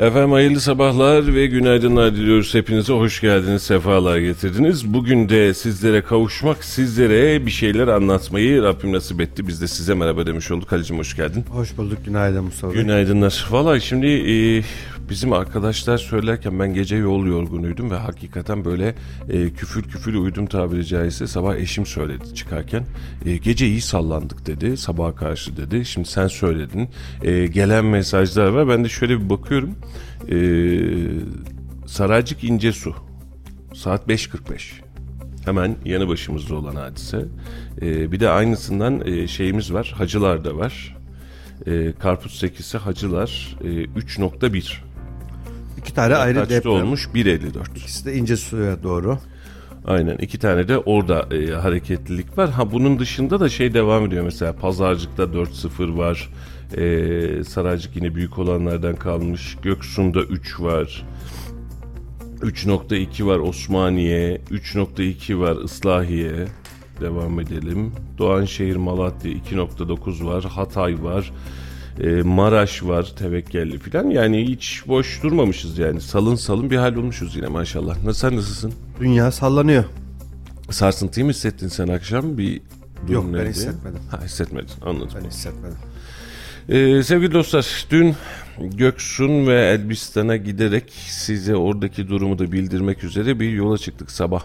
Efendim hayırlı sabahlar ve günaydınlar diliyoruz. Hepinize hoş geldiniz, sefalar getirdiniz. Bugün de sizlere kavuşmak, sizlere bir şeyler anlatmayı Rabbim nasip etti. Biz de size merhaba demiş olduk. Halicim hoş geldin. Hoş bulduk. Günaydın Mustafa Bey. Günaydınlar. Valla şimdi e, bizim arkadaşlar söylerken ben gece yol yorgunuydum ve hakikaten böyle e, küfür küfür uyudum tabiri caizse. Sabah eşim söyledi çıkarken. E, gece iyi sallandık dedi. Sabaha karşı dedi. Şimdi sen söyledin. E, gelen mesajlar var. Ben de şöyle bir bakıyorum. E, Saraycık İncesu. Saat 5.45. Hemen yanı başımızda olan hadise. E, bir de aynısından e, şeyimiz var. Hacılar da var. E, Karpuz sekisi Hacılar e, 3.1. İki tane ayrı Kaçta deprem. olmuş? 1.54. İkisi de ince suya doğru. Aynen iki tane de orada e, hareketlilik var. Ha bunun dışında da şey devam ediyor mesela Pazarcık'ta 4-0 var. E, Saraycık yine büyük olanlardan kalmış. Göksu'nda 3 var. 3.2 var Osmaniye, 3.2 var Islahiye. Devam edelim. Doğanşehir Malatya 2.9 var. Hatay var. E, Maraş var tevekkelli filan. Yani hiç boş durmamışız yani. Salın salın bir hal olmuşuz yine maşallah. Nasıl sen nasılsın? Dünya sallanıyor. Sarsıntıyı mı hissettin sen akşam? Bir durum Yok, ben neydi? hissetmedim. Ha hissetmedin anladım. Ben hissetmedim. Ee, sevgili dostlar dün Göksun ve Elbistan'a giderek size oradaki durumu da bildirmek üzere bir yola çıktık sabah.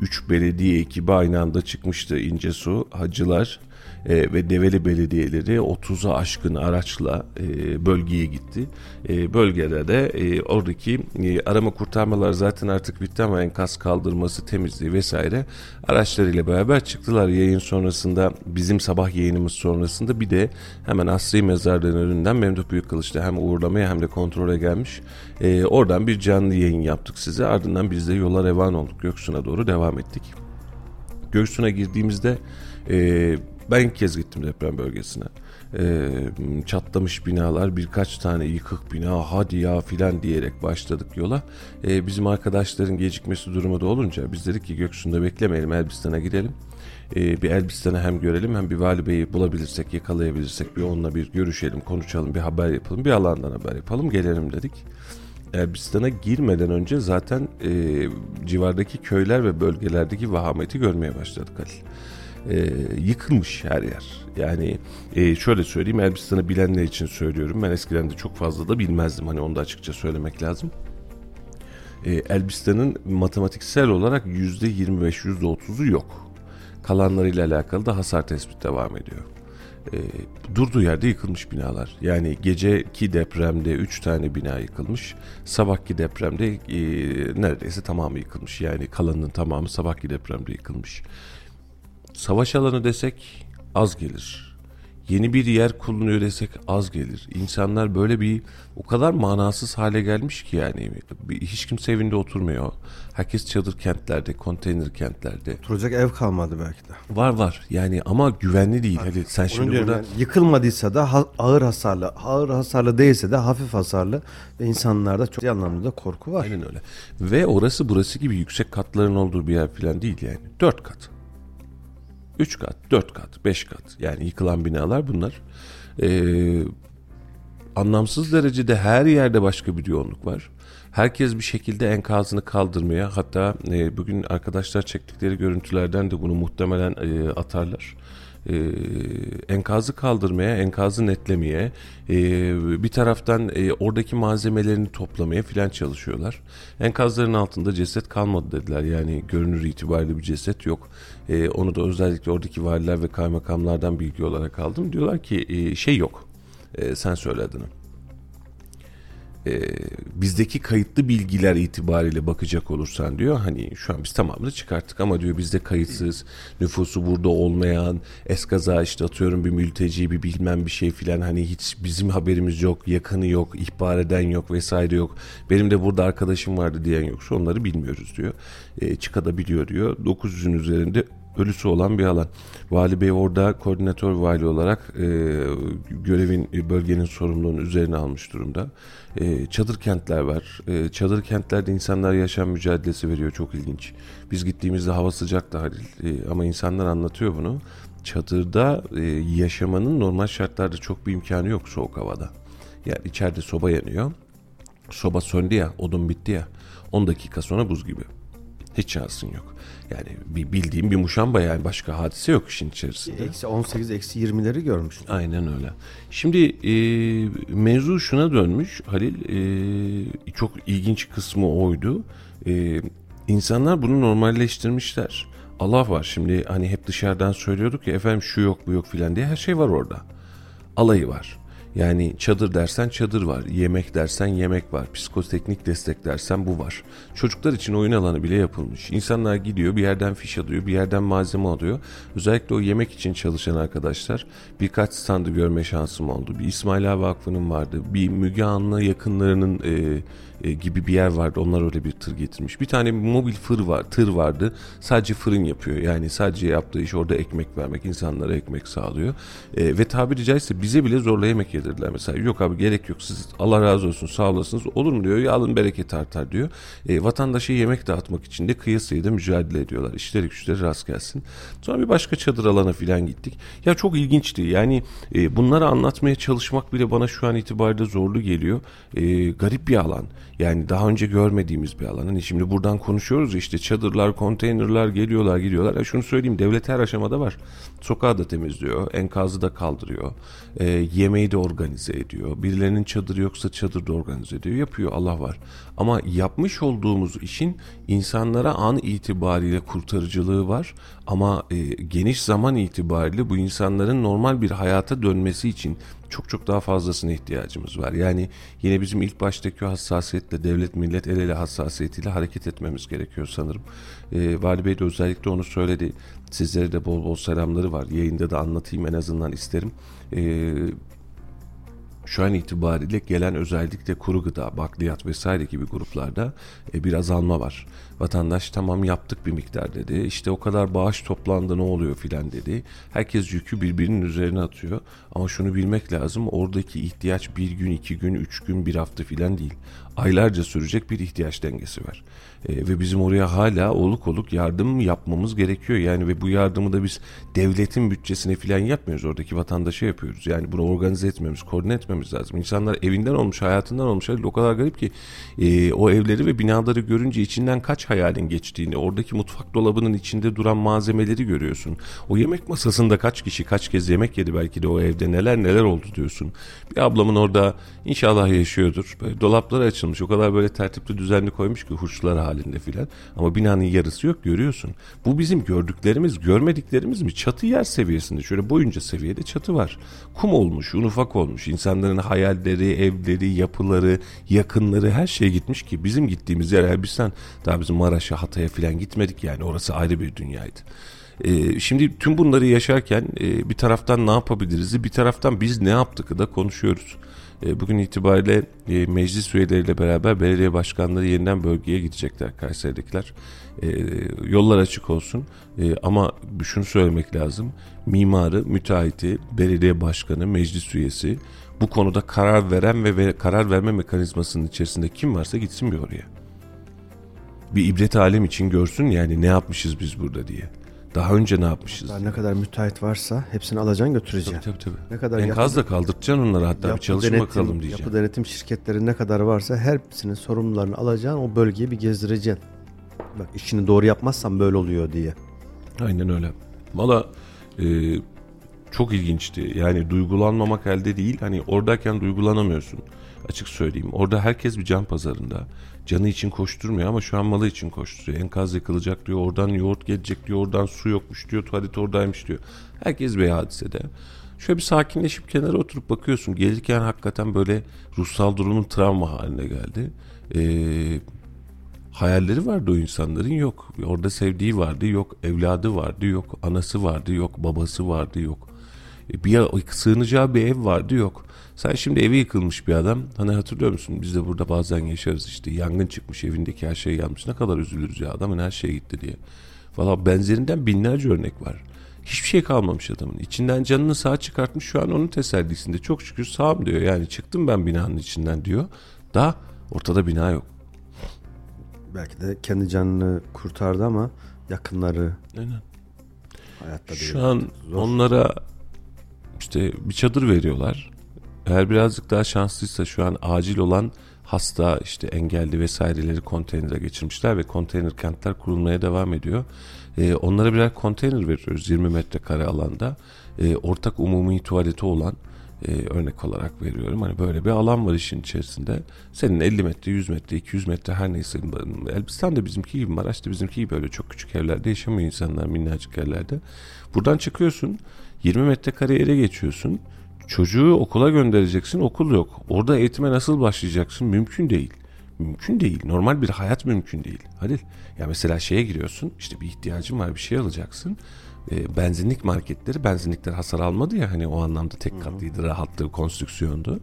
Üç belediye ekibi aynı anda çıkmıştı İncesu, Hacılar e, ve Develi belediyeleri 30'a aşkın araçla e, bölgeye gitti. E, bölgede de e, oradaki e, arama kurtarmalar zaten artık bitti ama enkaz kaldırması, temizliği vesaire araçlarıyla beraber çıktılar. Yayın sonrasında bizim sabah yayınımız sonrasında bir de hemen Asri Mezarlığı'nın önünden Memduh Büyükkılıç'ta hem uğurlamaya hem de kontrole gelmiş. E, oradan bir canlı yayın yaptık size. Ardından biz de yola revan olduk. Göksu'na doğru devam ettik. Göksu'na girdiğimizde e, ben ilk kez gittim deprem bölgesine. E, çatlamış binalar, birkaç tane yıkık bina, hadi ya filan diyerek başladık yola. E, bizim arkadaşların gecikmesi durumu da olunca biz dedik ki Göksu'nda beklemeyelim Elbistan'a gidelim. E, bir Elbistan'ı hem görelim hem bir Vali Bey'i bulabilirsek, yakalayabilirsek bir onunla bir görüşelim, konuşalım, bir haber yapalım, bir alandan haber yapalım, gelelim dedik. Elbistan'a girmeden önce zaten e, civardaki köyler ve bölgelerdeki vahameti görmeye başladık Halil. E, yıkılmış her yer. Yani e, şöyle söyleyeyim Elbistan'ı bilenler için söylüyorum. Ben eskiden de çok fazla da bilmezdim. Hani onu da açıkça söylemek lazım. E, Elbistan'ın matematiksel olarak %25, %30'u yok. Kalanlarıyla alakalı da hasar tespit devam ediyor. E, durduğu yerde yıkılmış binalar. Yani geceki depremde 3 tane bina yıkılmış. Sabahki depremde e, neredeyse tamamı yıkılmış. Yani kalanının tamamı sabahki depremde yıkılmış. Savaş alanı desek az gelir. Yeni bir yer kullanıyor desek az gelir. İnsanlar böyle bir o kadar manasız hale gelmiş ki yani hiç kimse evinde oturmuyor. Herkes çadır kentlerde, konteyner kentlerde. Oturacak ev kalmadı belki de. Var var yani ama güvenli değil. Halil. Sen Onun şimdi burada yani yıkılmadıysa da ha- ağır hasarlı, ağır hasarlı değilse de hafif hasarlı ve insanlarda çok anlamda da korku var. Aynen öyle. Ve orası burası gibi yüksek katların olduğu bir yer falan değil yani. Dört kat. Üç kat, dört kat, beş kat. Yani yıkılan binalar bunlar. Ee, anlamsız derecede her yerde başka bir yoğunluk var. Herkes bir şekilde enkazını kaldırmaya hatta e, bugün arkadaşlar çektikleri görüntülerden de bunu muhtemelen e, atarlar. E, enkazı kaldırmaya, enkazı netlemeye, e, bir taraftan e, oradaki malzemelerini toplamaya filan çalışıyorlar. Enkazların altında ceset kalmadı dediler. Yani görünür itibariyle bir ceset yok. E, onu da özellikle oradaki valiler ve kaymakamlardan bilgi olarak aldım. Diyorlar ki e, şey yok E, sen söyle adını e, bizdeki kayıtlı bilgiler itibariyle bakacak olursan diyor hani şu an biz tamamını çıkarttık ama diyor bizde kayıtsız nüfusu burada olmayan eskaza işte atıyorum bir mülteci bir bilmem bir şey filan hani hiç bizim haberimiz yok yakını yok ihbar eden yok vesaire yok benim de burada arkadaşım vardı diyen yok şu onları bilmiyoruz diyor. E, çıkadabiliyor diyor. 900'ün üzerinde ölüsü olan bir alan. Vali Bey orada koordinatör vali olarak e, görevin e, bölgenin sorumluluğunu üzerine almış durumda. E, çadır kentler var. E, çadır kentlerde insanlar yaşam mücadelesi veriyor çok ilginç. Biz gittiğimizde hava sıcaktı Halil e, ama insanlar anlatıyor bunu. Çadırda e, yaşamanın normal şartlarda çok bir imkanı yok soğuk havada. Yani içeride soba yanıyor. Soba söndü ya, odun bitti ya. 10 dakika sonra buz gibi. Hiç şansın yok. Yani bir bildiğim bir muşamba yani başka hadise yok işin içerisinde. Eksi 18, eksi 20'leri görmüştüm. Aynen öyle. Şimdi e, mevzu şuna dönmüş Halil. E, çok ilginç kısmı oydu. E, insanlar bunu normalleştirmişler. Allah var şimdi hani hep dışarıdan söylüyorduk ya efendim şu yok bu yok filan diye her şey var orada. Alayı var. Yani çadır dersen çadır var, yemek dersen yemek var, psikoteknik destek dersen bu var. Çocuklar için oyun alanı bile yapılmış. İnsanlar gidiyor bir yerden fiş alıyor, bir yerden malzeme alıyor. Özellikle o yemek için çalışan arkadaşlar birkaç standı görme şansım oldu. Bir İsmail Ağa Vakfı'nın vardı, bir Müge Anlı yakınlarının e, e, gibi bir yer vardı. Onlar öyle bir tır getirmiş. Bir tane mobil fır var, tır vardı. Sadece fırın yapıyor. Yani sadece yaptığı iş orada ekmek vermek, insanlara ekmek sağlıyor. E, ve tabiri caizse bize bile zorla yemek yedirdiler mesela. Yok abi gerek yok siz Allah razı olsun sağ olasınız. Olur mu diyor. Ya alın bereket artar diyor. E, vatandaşa yemek dağıtmak için de kıyasıya mücadele ediyorlar. İşleri güçleri rast gelsin. Sonra bir başka çadır alana filan gittik. Ya çok ilginçti. Yani e, bunları anlatmaya çalışmak bile bana şu an itibariyle zorlu geliyor. E, garip bir alan. Yani daha önce görmediğimiz bir alan. Hani şimdi buradan konuşuyoruz işte çadırlar, konteynerlar geliyorlar gidiyorlar. Ya şunu söyleyeyim devlet her aşamada var. Sokağı da temizliyor, enkazı da kaldırıyor. E, yemeği de organize ediyor. Birilerinin çadırı yoksa çadır da organize ediyor. Yapıyor Allah var. Ama yapmış olduğumuz işin insanlara an itibariyle kurtarıcılığı var. Ama e, geniş zaman itibariyle bu insanların normal bir hayata dönmesi için çok çok daha fazlasına ihtiyacımız var. Yani yine bizim ilk baştaki hassasiyetle devlet millet el ele hassasiyetiyle hareket etmemiz gerekiyor sanırım. E, Vali Bey de özellikle onu söyledi. Sizlere de bol bol selamları var. Yayında da anlatayım en azından isterim. E, şu an itibariyle gelen özellikle kuru gıda, bakliyat vesaire gibi gruplarda e, bir azalma var. Vatandaş tamam yaptık bir miktar dedi. İşte o kadar bağış toplandı ne oluyor filan dedi. Herkes yükü birbirinin üzerine atıyor. Ama şunu bilmek lazım oradaki ihtiyaç bir gün, iki gün, üç gün, bir hafta filan değil. Aylarca sürecek bir ihtiyaç dengesi var. E, ve bizim oraya hala oluk oluk yardım yapmamız gerekiyor. Yani ve bu yardımı da biz devletin bütçesine filan yapmıyoruz. Oradaki vatandaşa yapıyoruz. Yani bunu organize etmemiz, koordine etmemiz lazım. İnsanlar evinden olmuş, hayatından olmuş. O kadar garip ki e, o evleri ve binaları görünce içinden kaç hayalin geçtiğini, oradaki mutfak dolabının içinde duran malzemeleri görüyorsun. O yemek masasında kaç kişi kaç kez yemek yedi belki de o evde neler neler oldu diyorsun. Bir ablamın orada inşallah yaşıyordur. Böyle dolapları açılmış. O kadar böyle tertipli düzenli koymuş ki hurçlar halinde filan. Ama binanın yarısı yok görüyorsun. Bu bizim gördüklerimiz, görmediklerimiz mi? Çatı yer seviyesinde. Şöyle boyunca seviyede çatı var. Kum olmuş, un ufak olmuş. İnsanların hayalleri, evleri, yapıları, yakınları her şey gitmiş ki bizim gittiğimiz yer Elbistan daha bizim Maraş'a, Hatay'a filan gitmedik yani. Orası ayrı bir dünyaydı. Ee, şimdi tüm bunları yaşarken e, bir taraftan ne yapabiliriz, bir taraftan biz ne yaptık da konuşuyoruz. E, bugün itibariyle e, meclis üyeleriyle beraber belediye başkanları yeniden bölgeye gidecekler Kayseri'dekiler. Yollar açık olsun ama şunu söylemek lazım. Mimarı, müteahhiti, belediye başkanı, meclis üyesi bu konuda karar veren ve, ve karar verme mekanizmasının içerisinde kim varsa gitsin bir oraya. Bir ibret alem için görsün yani ne yapmışız biz burada diye. Daha önce ne yapmışız? Daha ne kadar müteahhit varsa hepsini alacaksın götüreceksin. Tabii tabii. Ne kadar Enkaz da kaldıracaksın onları hatta bir çalışın denetim- bakalım diyeceğim. Yapı denetim şirketleri ne kadar varsa hepsinin sorumlularını alacaksın o bölgeyi bir gezdireceksin. Bak işini doğru yapmazsan böyle oluyor diye. Aynen öyle. Valla e, çok ilginçti. Yani duygulanmamak elde değil. Hani oradayken duygulanamıyorsun. Açık söyleyeyim. Orada herkes bir can pazarında. Canı için koşturmuyor ama şu an malı için koşturuyor. Enkaz yıkılacak diyor. Oradan yoğurt gelecek diyor. Oradan su yokmuş diyor. Tuvalet oradaymış diyor. Herkes bir hadisede. Şöyle bir sakinleşip kenara oturup bakıyorsun. Gelirken hakikaten böyle ruhsal durumun travma haline geldi. Ee, hayalleri vardı o insanların yok. Orada sevdiği vardı yok. Evladı vardı yok. Anası vardı yok. Babası vardı yok. E, Bir sığınacağı bir ev vardı yok. Sen şimdi evi yıkılmış bir adam. Hani hatırlıyor musun? Biz de burada bazen yaşarız işte. Yangın çıkmış evindeki her şey yanmış. Ne kadar üzülürüz ya adamın her şey gitti diye. Valla benzerinden binlerce örnek var. Hiçbir şey kalmamış adamın. İçinden canını sağ çıkartmış şu an onun tesellisinde. Çok şükür sağım diyor. Yani çıktım ben binanın içinden diyor. Da ortada bina yok. Belki de kendi canını kurtardı ama yakınları Aynen. hayatta değil. Şu an Zor. onlara işte bir çadır veriyorlar. Eğer birazcık daha şanslıysa şu an acil olan hasta işte engelli vesaireleri konteynere geçirmişler ve konteyner kentler kurulmaya devam ediyor. Ee, onlara birer konteyner veriyoruz 20 metrekare alanda. Ee, ortak umumi tuvaleti olan e, örnek olarak veriyorum. Hani böyle bir alan var işin içerisinde. Senin 50 metre, 100 metre, 200 metre her neyse. Elbistan da bizimki gibi, Maraş'ta bizimki gibi böyle çok küçük evlerde yaşamıyor insanlar minnacık yerlerde. Buradan çıkıyorsun, 20 metrekare yere geçiyorsun. Çocuğu okula göndereceksin, okul yok. Orada eğitime nasıl başlayacaksın? Mümkün değil. Mümkün değil. Normal bir hayat mümkün değil. Halil. Ya mesela şeye giriyorsun. işte bir ihtiyacın var bir şey alacaksın. E, benzinlik marketleri benzinlikler hasar almadı ya hani o anlamda tek katlıydı, rahattı, konstrüksiyondu.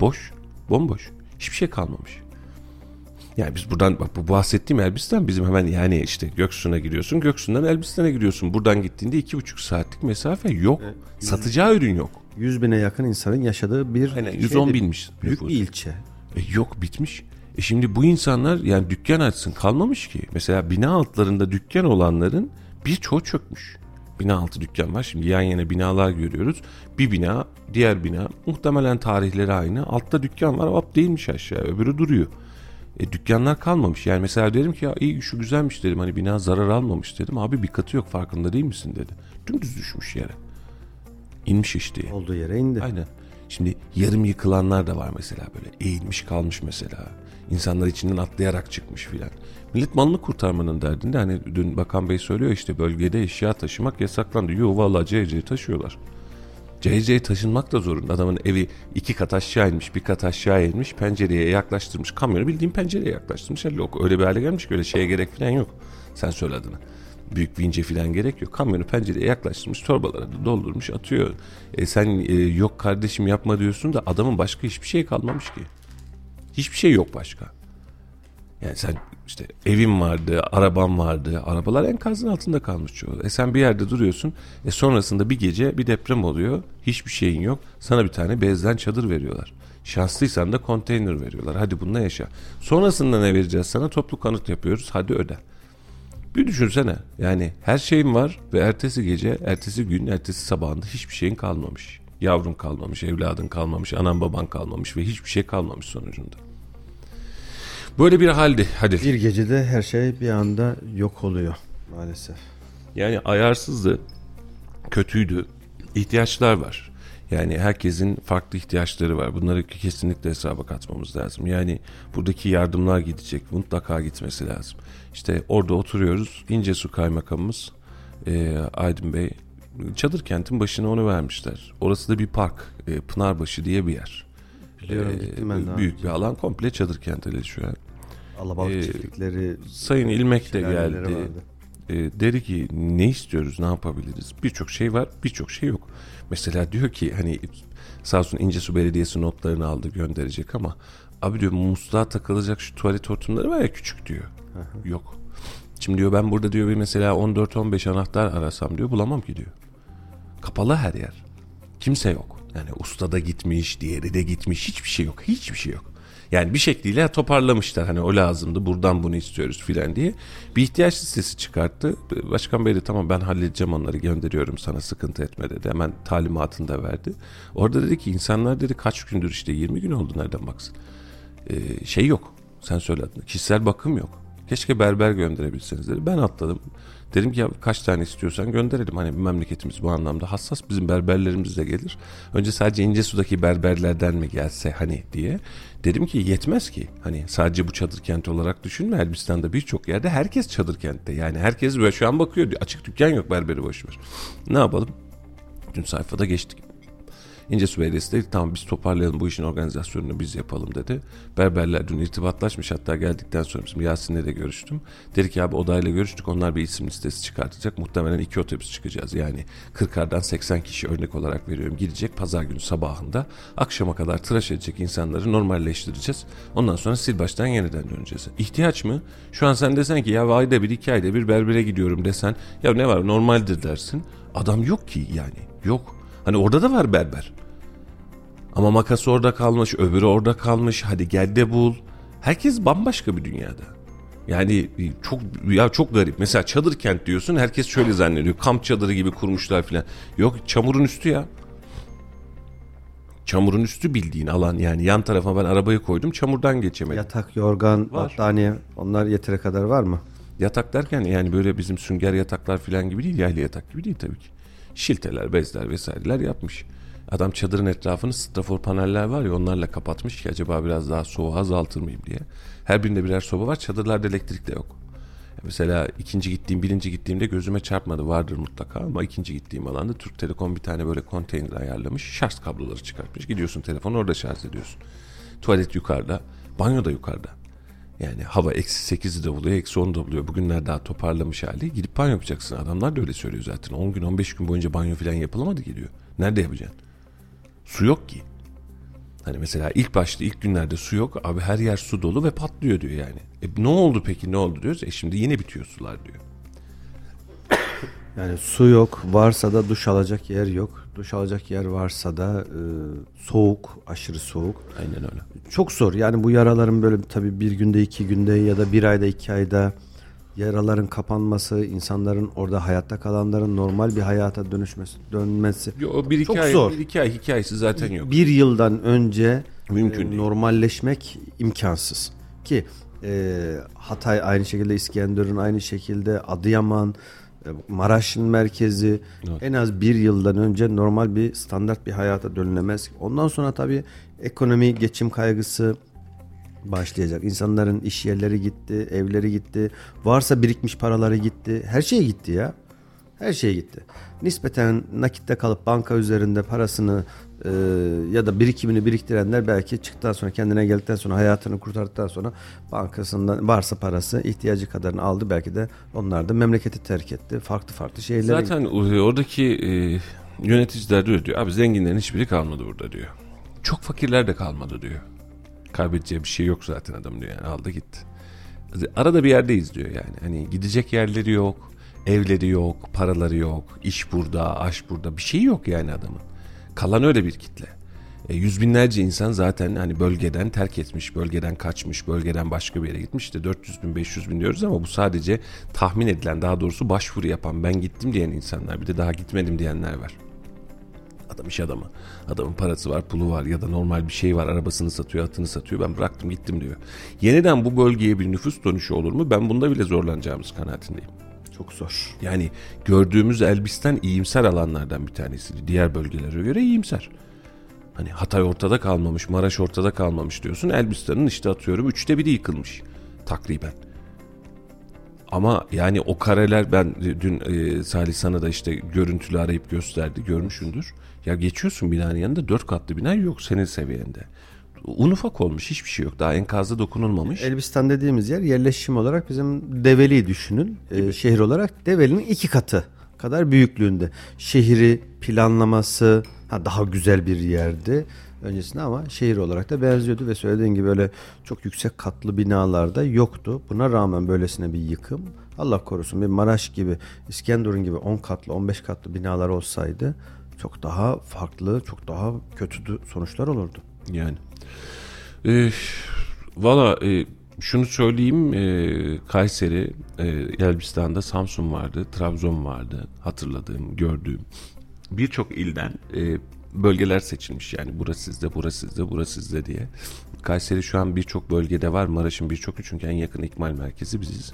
Boş, bomboş. Hiçbir şey kalmamış. Yani biz buradan bak bu bahsettiğim Elbistan bizim hemen yani işte Göksu'na giriyorsun. Göksu'ndan Elbistan'a gidiyorsun. Buradan gittiğinde iki buçuk saatlik mesafe yok. Satacağı ürün yok. 100 bine yakın insanın yaşadığı bir Aynen, şeydi. 110 binmiş Büyük nüfus. bir ilçe. E yok bitmiş. E şimdi bu insanlar yani dükkan açsın kalmamış ki. Mesela bina altlarında dükkan olanların birçoğu çökmüş. Bina altı dükkan var. Şimdi yan yana binalar görüyoruz. Bir bina, diğer bina muhtemelen tarihleri aynı. Altta dükkan var. Hop değilmiş aşağı. Öbürü duruyor. E, dükkanlar kalmamış. Yani mesela dedim ki ya iyi şu güzelmiş dedim. Hani bina zarar almamış dedim. Abi bir katı yok farkında değil misin dedi. Dümdüz düşmüş yere. İnmiş işte. Olduğu yere indi. Aynen. Şimdi yarım yıkılanlar da var mesela böyle eğilmiş kalmış mesela. İnsanlar içinden atlayarak çıkmış filan. Millet malını kurtarmanın derdinde hani dün Bakan Bey söylüyor işte bölgede eşya taşımak yasaklandı. Yo vallahi CC taşıyorlar. CC taşınmak da zorunda. Adamın evi iki kat aşağı inmiş, bir kat aşağı inmiş, pencereye yaklaştırmış. Kamyonu bildiğin pencereye yaklaştırmış. Yok, öyle bir hale gelmiş ki öyle şeye gerek falan yok. Sen söyle adını. Büyük vince falan gerek yok. Kamyonu pencereye yaklaştırmış, torbalara da doldurmuş, atıyor. E sen e, yok kardeşim yapma diyorsun da adamın başka hiçbir şey kalmamış ki. Hiçbir şey yok başka. Yani sen işte evin vardı, araban vardı. Arabalar enkazın altında kalmış çoğu. E sen bir yerde duruyorsun. E sonrasında bir gece bir deprem oluyor. Hiçbir şeyin yok. Sana bir tane bezden çadır veriyorlar. Şanslıysan da konteyner veriyorlar. Hadi bununla yaşa. Sonrasında ne vereceğiz sana? Toplu kanıt yapıyoruz. Hadi öde. Bir düşünsene. Yani her şeyin var ve ertesi gece, ertesi gün, ertesi sabahında hiçbir şeyin kalmamış. Yavrun kalmamış, evladın kalmamış, anan baban kalmamış ve hiçbir şey kalmamış sonucunda. Böyle bir haldi. Hadi. Bir gecede her şey bir anda yok oluyor maalesef. Yani ayarsızdı, kötüydü. İhtiyaçlar var. Yani herkesin farklı ihtiyaçları var. Bunları kesinlikle hesaba katmamız lazım. Yani buradaki yardımlar gidecek. Mutlaka gitmesi lazım. İşte orada oturuyoruz. İncesu kaymakamımız e, Aydın Bey çadır kentin başına onu vermişler. Orası da bir park. E, Pınarbaşı diye bir yer. Biliyorum, E, gittim ben daha Büyük önce. bir alan. Komple çadır kenti şu an. Alabalık Ee, çiftlikleri Sayın İlmek de geldi. E, dedi ki ne istiyoruz, ne yapabiliriz? Birçok şey var, birçok şey yok. Mesela diyor ki hani sağ olsun İncesu Belediyesi notlarını aldı gönderecek ama abi diyor musluğa takılacak şu tuvalet hortumları var ya küçük diyor. Yok. Şimdi diyor ben burada diyor bir mesela 14-15 anahtar arasam diyor bulamam ki diyor. Kapalı her yer. Kimse yok. Yani usta da gitmiş, diğeri de gitmiş. Hiçbir şey yok. Hiçbir şey yok. Yani bir şekliyle toparlamışlar. Hani o lazımdı. Buradan bunu istiyoruz filan diye. Bir ihtiyaç listesi çıkarttı. Başkan Bey de tamam ben halledeceğim onları gönderiyorum sana sıkıntı etme dedi. Hemen talimatını da verdi. Orada dedi ki insanlar dedi kaç gündür işte 20 gün oldu nereden baksın. Ee, şey yok. Sen söyle adını. Kişisel bakım yok. Keşke berber gönderebilseniz dedi. Ben atladım. Dedim ki ya kaç tane istiyorsan gönderelim. Hani memleketimiz bu anlamda hassas. Bizim berberlerimiz de gelir. Önce sadece İncesu'daki berberlerden mi gelse hani diye. Dedim ki yetmez ki. Hani sadece bu çadır kenti olarak düşünme. Elbistan'da birçok yerde herkes çadır kentte. Yani herkes böyle şu an bakıyor. Açık dükkan yok berberi boş ver. Ne yapalım? Dün sayfada geçtik. İncesu Belediyesi dedi tamam biz toparlayalım bu işin organizasyonunu biz yapalım dedi. Berberler dün irtibatlaşmış hatta geldikten sonra bizim Yasin'le de görüştüm. Dedi ki abi odayla görüştük onlar bir isim listesi çıkartacak. Muhtemelen iki otobüs çıkacağız yani 40'ardan 80 kişi örnek olarak veriyorum gidecek pazar günü sabahında akşama kadar tıraş edecek insanları normalleştireceğiz. Ondan sonra sil baştan yeniden döneceğiz. İhtiyaç mı? Şu an sen desen ki ya ayda bir iki ayda bir berbere gidiyorum desen ya ne var normaldir dersin. Adam yok ki yani yok. Hani orada da var berber. Ama makas orada kalmış, öbürü orada kalmış. Hadi gel de bul. Herkes bambaşka bir dünyada. Yani çok ya çok garip. Mesela çadır kent diyorsun. Herkes şöyle zannediyor. Kamp çadırı gibi kurmuşlar filan. Yok çamurun üstü ya. Çamurun üstü bildiğin alan yani yan tarafa ben arabayı koydum çamurdan geçemedim. Yatak, yorgan, Var. battaniye onlar yetere kadar var mı? Yatak derken yani böyle bizim sünger yataklar falan gibi değil, yaylı yatak gibi değil tabii ki. Şilteler, bezler vesaireler yapmış. Adam çadırın etrafını strafor paneller var ya onlarla kapatmış ki acaba biraz daha soğuğu azaltır mıyım diye. Her birinde birer soba var. Çadırlarda elektrik de yok. Mesela ikinci gittiğim, birinci gittiğimde gözüme çarpmadı. Vardır mutlaka ama ikinci gittiğim alanda Türk Telekom bir tane böyle konteyner ayarlamış. Şarj kabloları çıkartmış. Gidiyorsun telefonu orada şarj ediyorsun. Tuvalet yukarıda, banyo da yukarıda. Yani hava eksi 8'i de buluyor, eksi 10 da buluyor. Bugünler daha toparlamış hali. Gidip banyo yapacaksın. Adamlar da öyle söylüyor zaten. 10 gün, 15 gün boyunca banyo falan yapılamadı geliyor. Nerede yapacaksın? Su yok ki. Hani mesela ilk başta ilk günlerde su yok. Abi her yer su dolu ve patlıyor diyor yani. E ne oldu peki ne oldu diyoruz. E şimdi yine bitiyor sular diyor. Yani su yok, varsa da duş alacak yer yok. Duş alacak yer varsa da e, soğuk, aşırı soğuk. Aynen öyle. Çok zor. Yani bu yaraların böyle tabii bir günde, iki günde ya da bir ayda, iki ayda yaraların kapanması, insanların orada hayatta kalanların normal bir hayata dönüşmesi, dönmesi. Yo, bir iki Çok ay, zor. bir iki ay hikayesi zaten yok. Bir yıldan önce Mümkün e, değil. normalleşmek imkansız. Ki e, Hatay aynı şekilde, İskenderun aynı şekilde, Adıyaman, e, Maraş'ın merkezi Evet. en az bir yıldan önce normal bir standart bir hayata dönülemez. Ondan sonra tabii ekonomi, geçim kaygısı başlayacak. İnsanların iş yerleri gitti, evleri gitti, varsa birikmiş paraları gitti, her şey gitti ya. Her şey gitti. Nispeten nakitte kalıp banka üzerinde parasını e, ya da birikimini biriktirenler belki çıktıktan sonra kendine geldikten sonra hayatını kurtardıktan sonra bankasından varsa parası ihtiyacı kadarını aldı belki de onlar da memleketi terk etti. Farklı farklı şeylere Zaten oradaki e, yöneticiler öyle diyor. Abi zenginlerin hiçbiri kalmadı burada diyor. Çok fakirler de kalmadı diyor. Kaybedeceği bir şey yok zaten adam diyor yani aldı gitti. Arada bir yerdeyiz diyor yani. Hani gidecek yerleri yok, evleri yok, paraları yok, iş burada, aş burada bir şey yok yani adamın. Kalan öyle bir kitle. E, yüz binlerce insan zaten hani bölgeden terk etmiş, bölgeden kaçmış, bölgeden başka bir yere gitmiş. İşte 400 bin, 500 bin diyoruz ama bu sadece tahmin edilen, daha doğrusu başvuru yapan, ben gittim diyen insanlar. Bir de daha gitmedim diyenler var. Adam iş adamı. Adamın parası var, pulu var ya da normal bir şey var. Arabasını satıyor, atını satıyor. Ben bıraktım gittim diyor. Yeniden bu bölgeye bir nüfus dönüşü olur mu? Ben bunda bile zorlanacağımız kanaatindeyim. Çok zor. Yani gördüğümüz Elbistan iyimser alanlardan bir tanesi. Diğer bölgelere göre iyimser. Hani Hatay ortada kalmamış, Maraş ortada kalmamış diyorsun. Elbistan'ın işte atıyorum üçte biri yıkılmış takriben. Ama yani o kareler ben dün e, Salih sana da işte görüntülü arayıp gösterdi görmüşündür. Ya geçiyorsun binanın yanında dört katlı bina yok senin seviyende. Un ufak olmuş hiçbir şey yok daha enkazda dokunulmamış. Elbistan dediğimiz yer yerleşim olarak bizim Develi düşünün. Ee, şehir olarak Develi'nin iki katı kadar büyüklüğünde. Şehri planlaması ha, daha güzel bir yerdi öncesinde ama şehir olarak da benziyordu ve söylediğin gibi öyle çok yüksek katlı binalarda yoktu. Buna rağmen böylesine bir yıkım Allah korusun bir Maraş gibi İskenderun gibi 10 katlı 15 katlı binalar olsaydı çok daha farklı çok daha kötü sonuçlar olurdu. Yani. E, Valla e, şunu söyleyeyim e, Kayseri, e, Elbistan'da Samsun vardı, Trabzon vardı hatırladığım, gördüğüm. Birçok ilden e, bölgeler seçilmiş yani burası sizde, burası sizde, burası sizde diye. Kayseri şu an birçok bölgede var. Maraş'ın birçoku çünkü en yakın ikmal merkezi biziz.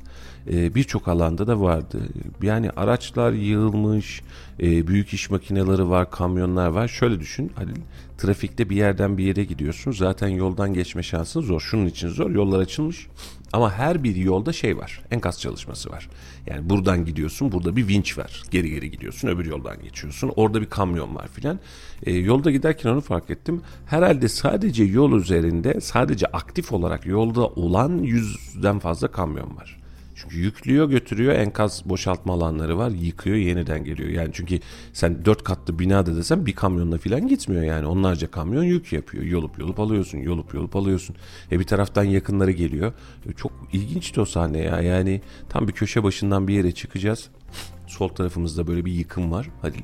E, birçok alanda da vardı. Yani araçlar yığılmış, e, büyük iş makineleri var, kamyonlar var. Şöyle düşün Halil, trafikte bir yerden bir yere gidiyorsun. Zaten yoldan geçme şansın zor. Şunun için zor. Yollar açılmış. Ama her bir yolda şey var. Enkaz çalışması var. Yani buradan gidiyorsun. Burada bir vinç var. Geri geri gidiyorsun. Öbür yoldan geçiyorsun. Orada bir kamyon var filan. E, yolda giderken onu fark ettim. Herhalde sadece yol üzerinde sadece aktif olarak yolda olan yüzden fazla kamyon var. Çünkü yüklüyor götürüyor enkaz boşaltma alanları var yıkıyor yeniden geliyor. Yani çünkü sen dört katlı binada desen bir kamyonla falan gitmiyor yani onlarca kamyon yük yapıyor. Yolup yolup alıyorsun yolup yolup alıyorsun. E bir taraftan yakınları geliyor. E, çok ilginçti o sahne ya yani tam bir köşe başından bir yere çıkacağız. Sol tarafımızda böyle bir yıkım var. Hadi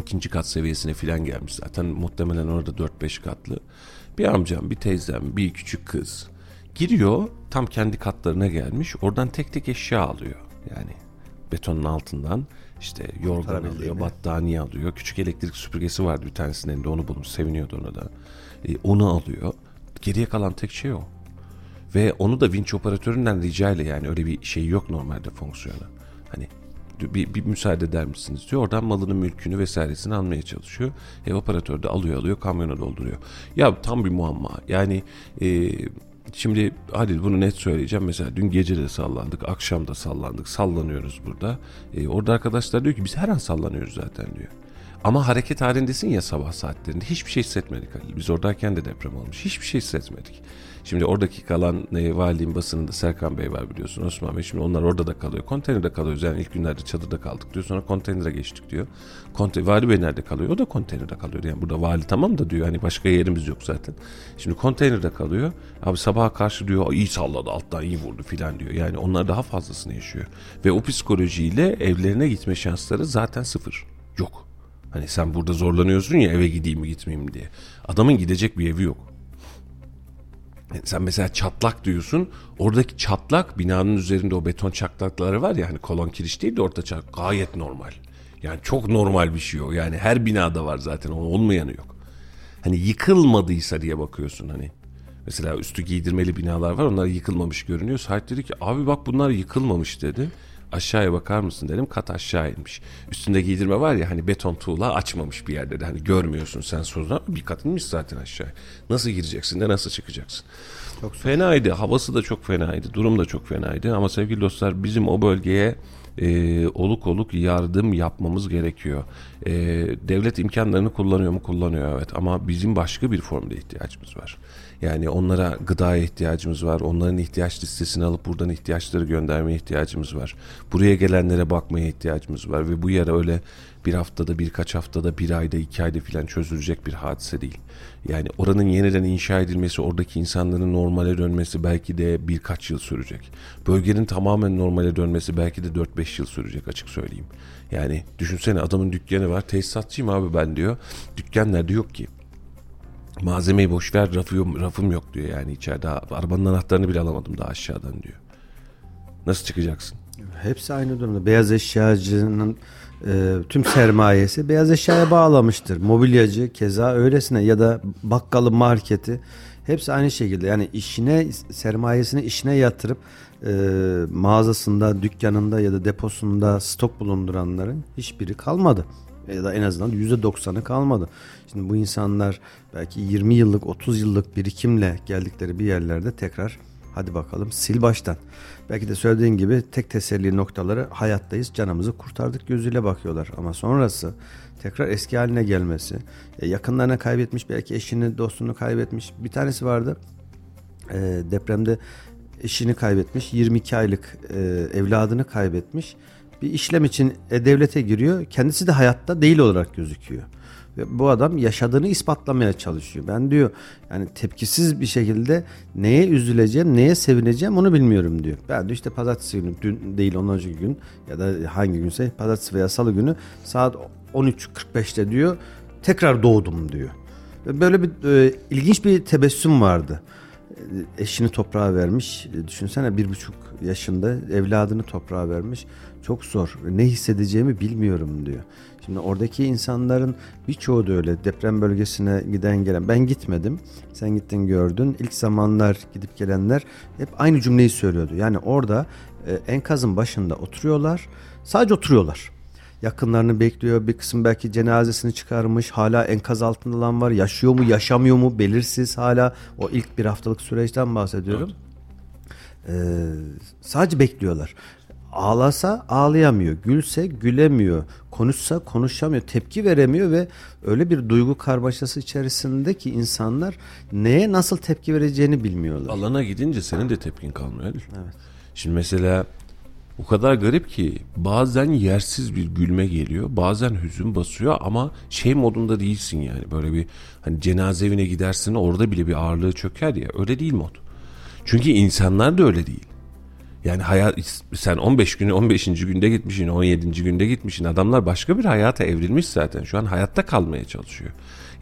ikinci kat seviyesine falan gelmiş zaten muhtemelen orada 4-5 katlı. Bir amcam, bir teyzem, bir küçük kız giriyor tam kendi katlarına gelmiş oradan tek tek eşya alıyor yani betonun altından işte yorgan alıyor, battaniye alıyor. Küçük elektrik süpürgesi vardı bir tanesinin elinde onu bulmuş seviniyordu ona da. E, onu alıyor. Geriye kalan tek şey o. Ve onu da vinç operatöründen rica ile yani öyle bir şey yok normalde fonksiyonu. Hani bir, bir müsaade eder misiniz diyor. Oradan malını, mülkünü vesairesini almaya çalışıyor. Ev operatörü de alıyor alıyor kamyona dolduruyor. Ya tam bir muamma. Yani e, şimdi Halil bunu net söyleyeceğim. Mesela dün gece de sallandık, akşam da sallandık. Sallanıyoruz burada. E, orada arkadaşlar diyor ki biz her an sallanıyoruz zaten diyor. Ama hareket halindesin ya sabah saatlerinde. Hiçbir şey hissetmedik. Biz oradayken de deprem olmuş. Hiçbir şey hissetmedik. Şimdi oradaki kalan e, valiliğin basınında Serkan Bey var biliyorsun Osman Bey. Şimdi onlar orada da kalıyor. Konteynerde kalıyoruz. Yani ilk günlerde çadırda kaldık diyor. Sonra konteynere geçtik diyor. Konte vali Bey nerede kalıyor? O da konteynerde kalıyor. Yani burada vali tamam da diyor. Hani başka yerimiz yok zaten. Şimdi konteynerde kalıyor. Abi sabaha karşı diyor iyi salladı alttan iyi vurdu filan diyor. Yani onlar daha fazlasını yaşıyor. Ve o psikolojiyle evlerine gitme şansları zaten sıfır. Yok. Hani sen burada zorlanıyorsun ya eve gideyim mi gitmeyeyim diye. Adamın gidecek bir evi yok. Yani sen mesela çatlak diyorsun. Oradaki çatlak binanın üzerinde o beton çatlakları var ya hani kolon kiriş değil de orta çatlak gayet normal. Yani çok normal bir şey o. Yani her binada var zaten olmayanı yok. Hani yıkılmadıysa diye bakıyorsun hani. Mesela üstü giydirmeli binalar var onlar yıkılmamış görünüyor. Sahip dedi ki abi bak bunlar yıkılmamış dedi aşağıya bakar mısın dedim kat aşağı inmiş. Üstünde giydirme var ya hani beton tuğla açmamış bir yerde de hani görmüyorsun sen sonra bir kat inmiş zaten aşağı. Nasıl gireceksin de nasıl çıkacaksın? Çok fenaydı havası da çok fenaydı durum da çok fenaydı ama sevgili dostlar bizim o bölgeye e, oluk oluk yardım yapmamız gerekiyor. E, devlet imkanlarını kullanıyor mu? Kullanıyor evet ama bizim başka bir formda ihtiyacımız var. Yani onlara gıdaya ihtiyacımız var. Onların ihtiyaç listesini alıp buradan ihtiyaçları göndermeye ihtiyacımız var. Buraya gelenlere bakmaya ihtiyacımız var ve bu yara öyle bir haftada, birkaç haftada, bir ayda, iki ayda filan çözülecek bir hadise değil. Yani oranın yeniden inşa edilmesi, oradaki insanların normale dönmesi belki de birkaç yıl sürecek. Bölgenin tamamen normale dönmesi belki de 4-5 yıl sürecek açık söyleyeyim. Yani düşünsene adamın dükkanı var. Tesisatçıyım abi ben diyor. Dükkan nerede yok ki? Malzemeyi boş ver rafım, rafım yok diyor yani içeride. Arabanın anahtarını bile alamadım daha aşağıdan diyor. Nasıl çıkacaksın? Hepsi aynı durumda. Beyaz eşyacının e, tüm sermayesi beyaz eşyaya bağlamıştır. Mobilyacı keza öylesine ya da bakkalı marketi hepsi aynı şekilde. Yani işine sermayesini işine yatırıp e, mağazasında, dükkanında ya da deposunda stok bulunduranların hiçbiri kalmadı. Ya da en azından %90'ı kalmadı. Şimdi bu insanlar belki 20 yıllık, 30 yıllık birikimle geldikleri bir yerlerde tekrar hadi bakalım sil baştan. Belki de söylediğin gibi tek teselli noktaları hayattayız, canımızı kurtardık gözüyle bakıyorlar. Ama sonrası tekrar eski haline gelmesi, e, yakınlarını kaybetmiş, belki eşini, dostunu kaybetmiş. Bir tanesi vardı e, depremde eşini kaybetmiş, 22 aylık e, evladını kaybetmiş. Bir işlem için devlete giriyor, kendisi de hayatta değil olarak gözüküyor. Ve bu adam yaşadığını ispatlamaya çalışıyor. Ben diyor yani tepkisiz bir şekilde neye üzüleceğim, neye sevineceğim onu bilmiyorum diyor. Ben de işte pazartesi günü, dün değil ondan önceki gün ya da hangi günse pazartesi veya salı günü saat 13.45'te diyor tekrar doğdum diyor. Ve böyle bir e, ilginç bir tebessüm vardı. E, eşini toprağa vermiş. E, düşünsene bir buçuk yaşında evladını toprağa vermiş. Çok zor. Ne hissedeceğimi bilmiyorum diyor. Şimdi oradaki insanların birçoğu da öyle deprem bölgesine giden gelen. Ben gitmedim. Sen gittin gördün. İlk zamanlar gidip gelenler hep aynı cümleyi söylüyordu. Yani orada e, enkazın başında oturuyorlar. Sadece oturuyorlar. Yakınlarını bekliyor. Bir kısım belki cenazesini çıkarmış. Hala enkaz altında var. Yaşıyor mu, yaşamıyor mu belirsiz hala. O ilk bir haftalık süreçten bahsediyorum. Evet. Ee, sadece bekliyorlar ağlasa ağlayamıyor, gülse gülemiyor, konuşsa konuşamıyor, tepki veremiyor ve öyle bir duygu karmaşası içerisinde ki insanlar neye nasıl tepki vereceğini bilmiyorlar. Alana gidince senin de tepkin kalmıyor. Evet. Şimdi mesela o kadar garip ki bazen yersiz bir gülme geliyor. Bazen hüzün basıyor ama şey modunda değilsin yani. Böyle bir hani cenaze evine gidersin orada bile bir ağırlığı çöker ya. Öyle değil mod. Çünkü insanlar da öyle değil. Yani hayat sen 15 günü 15. günde gitmişsin, 17. günde gitmişsin. Adamlar başka bir hayata evrilmiş zaten. Şu an hayatta kalmaya çalışıyor.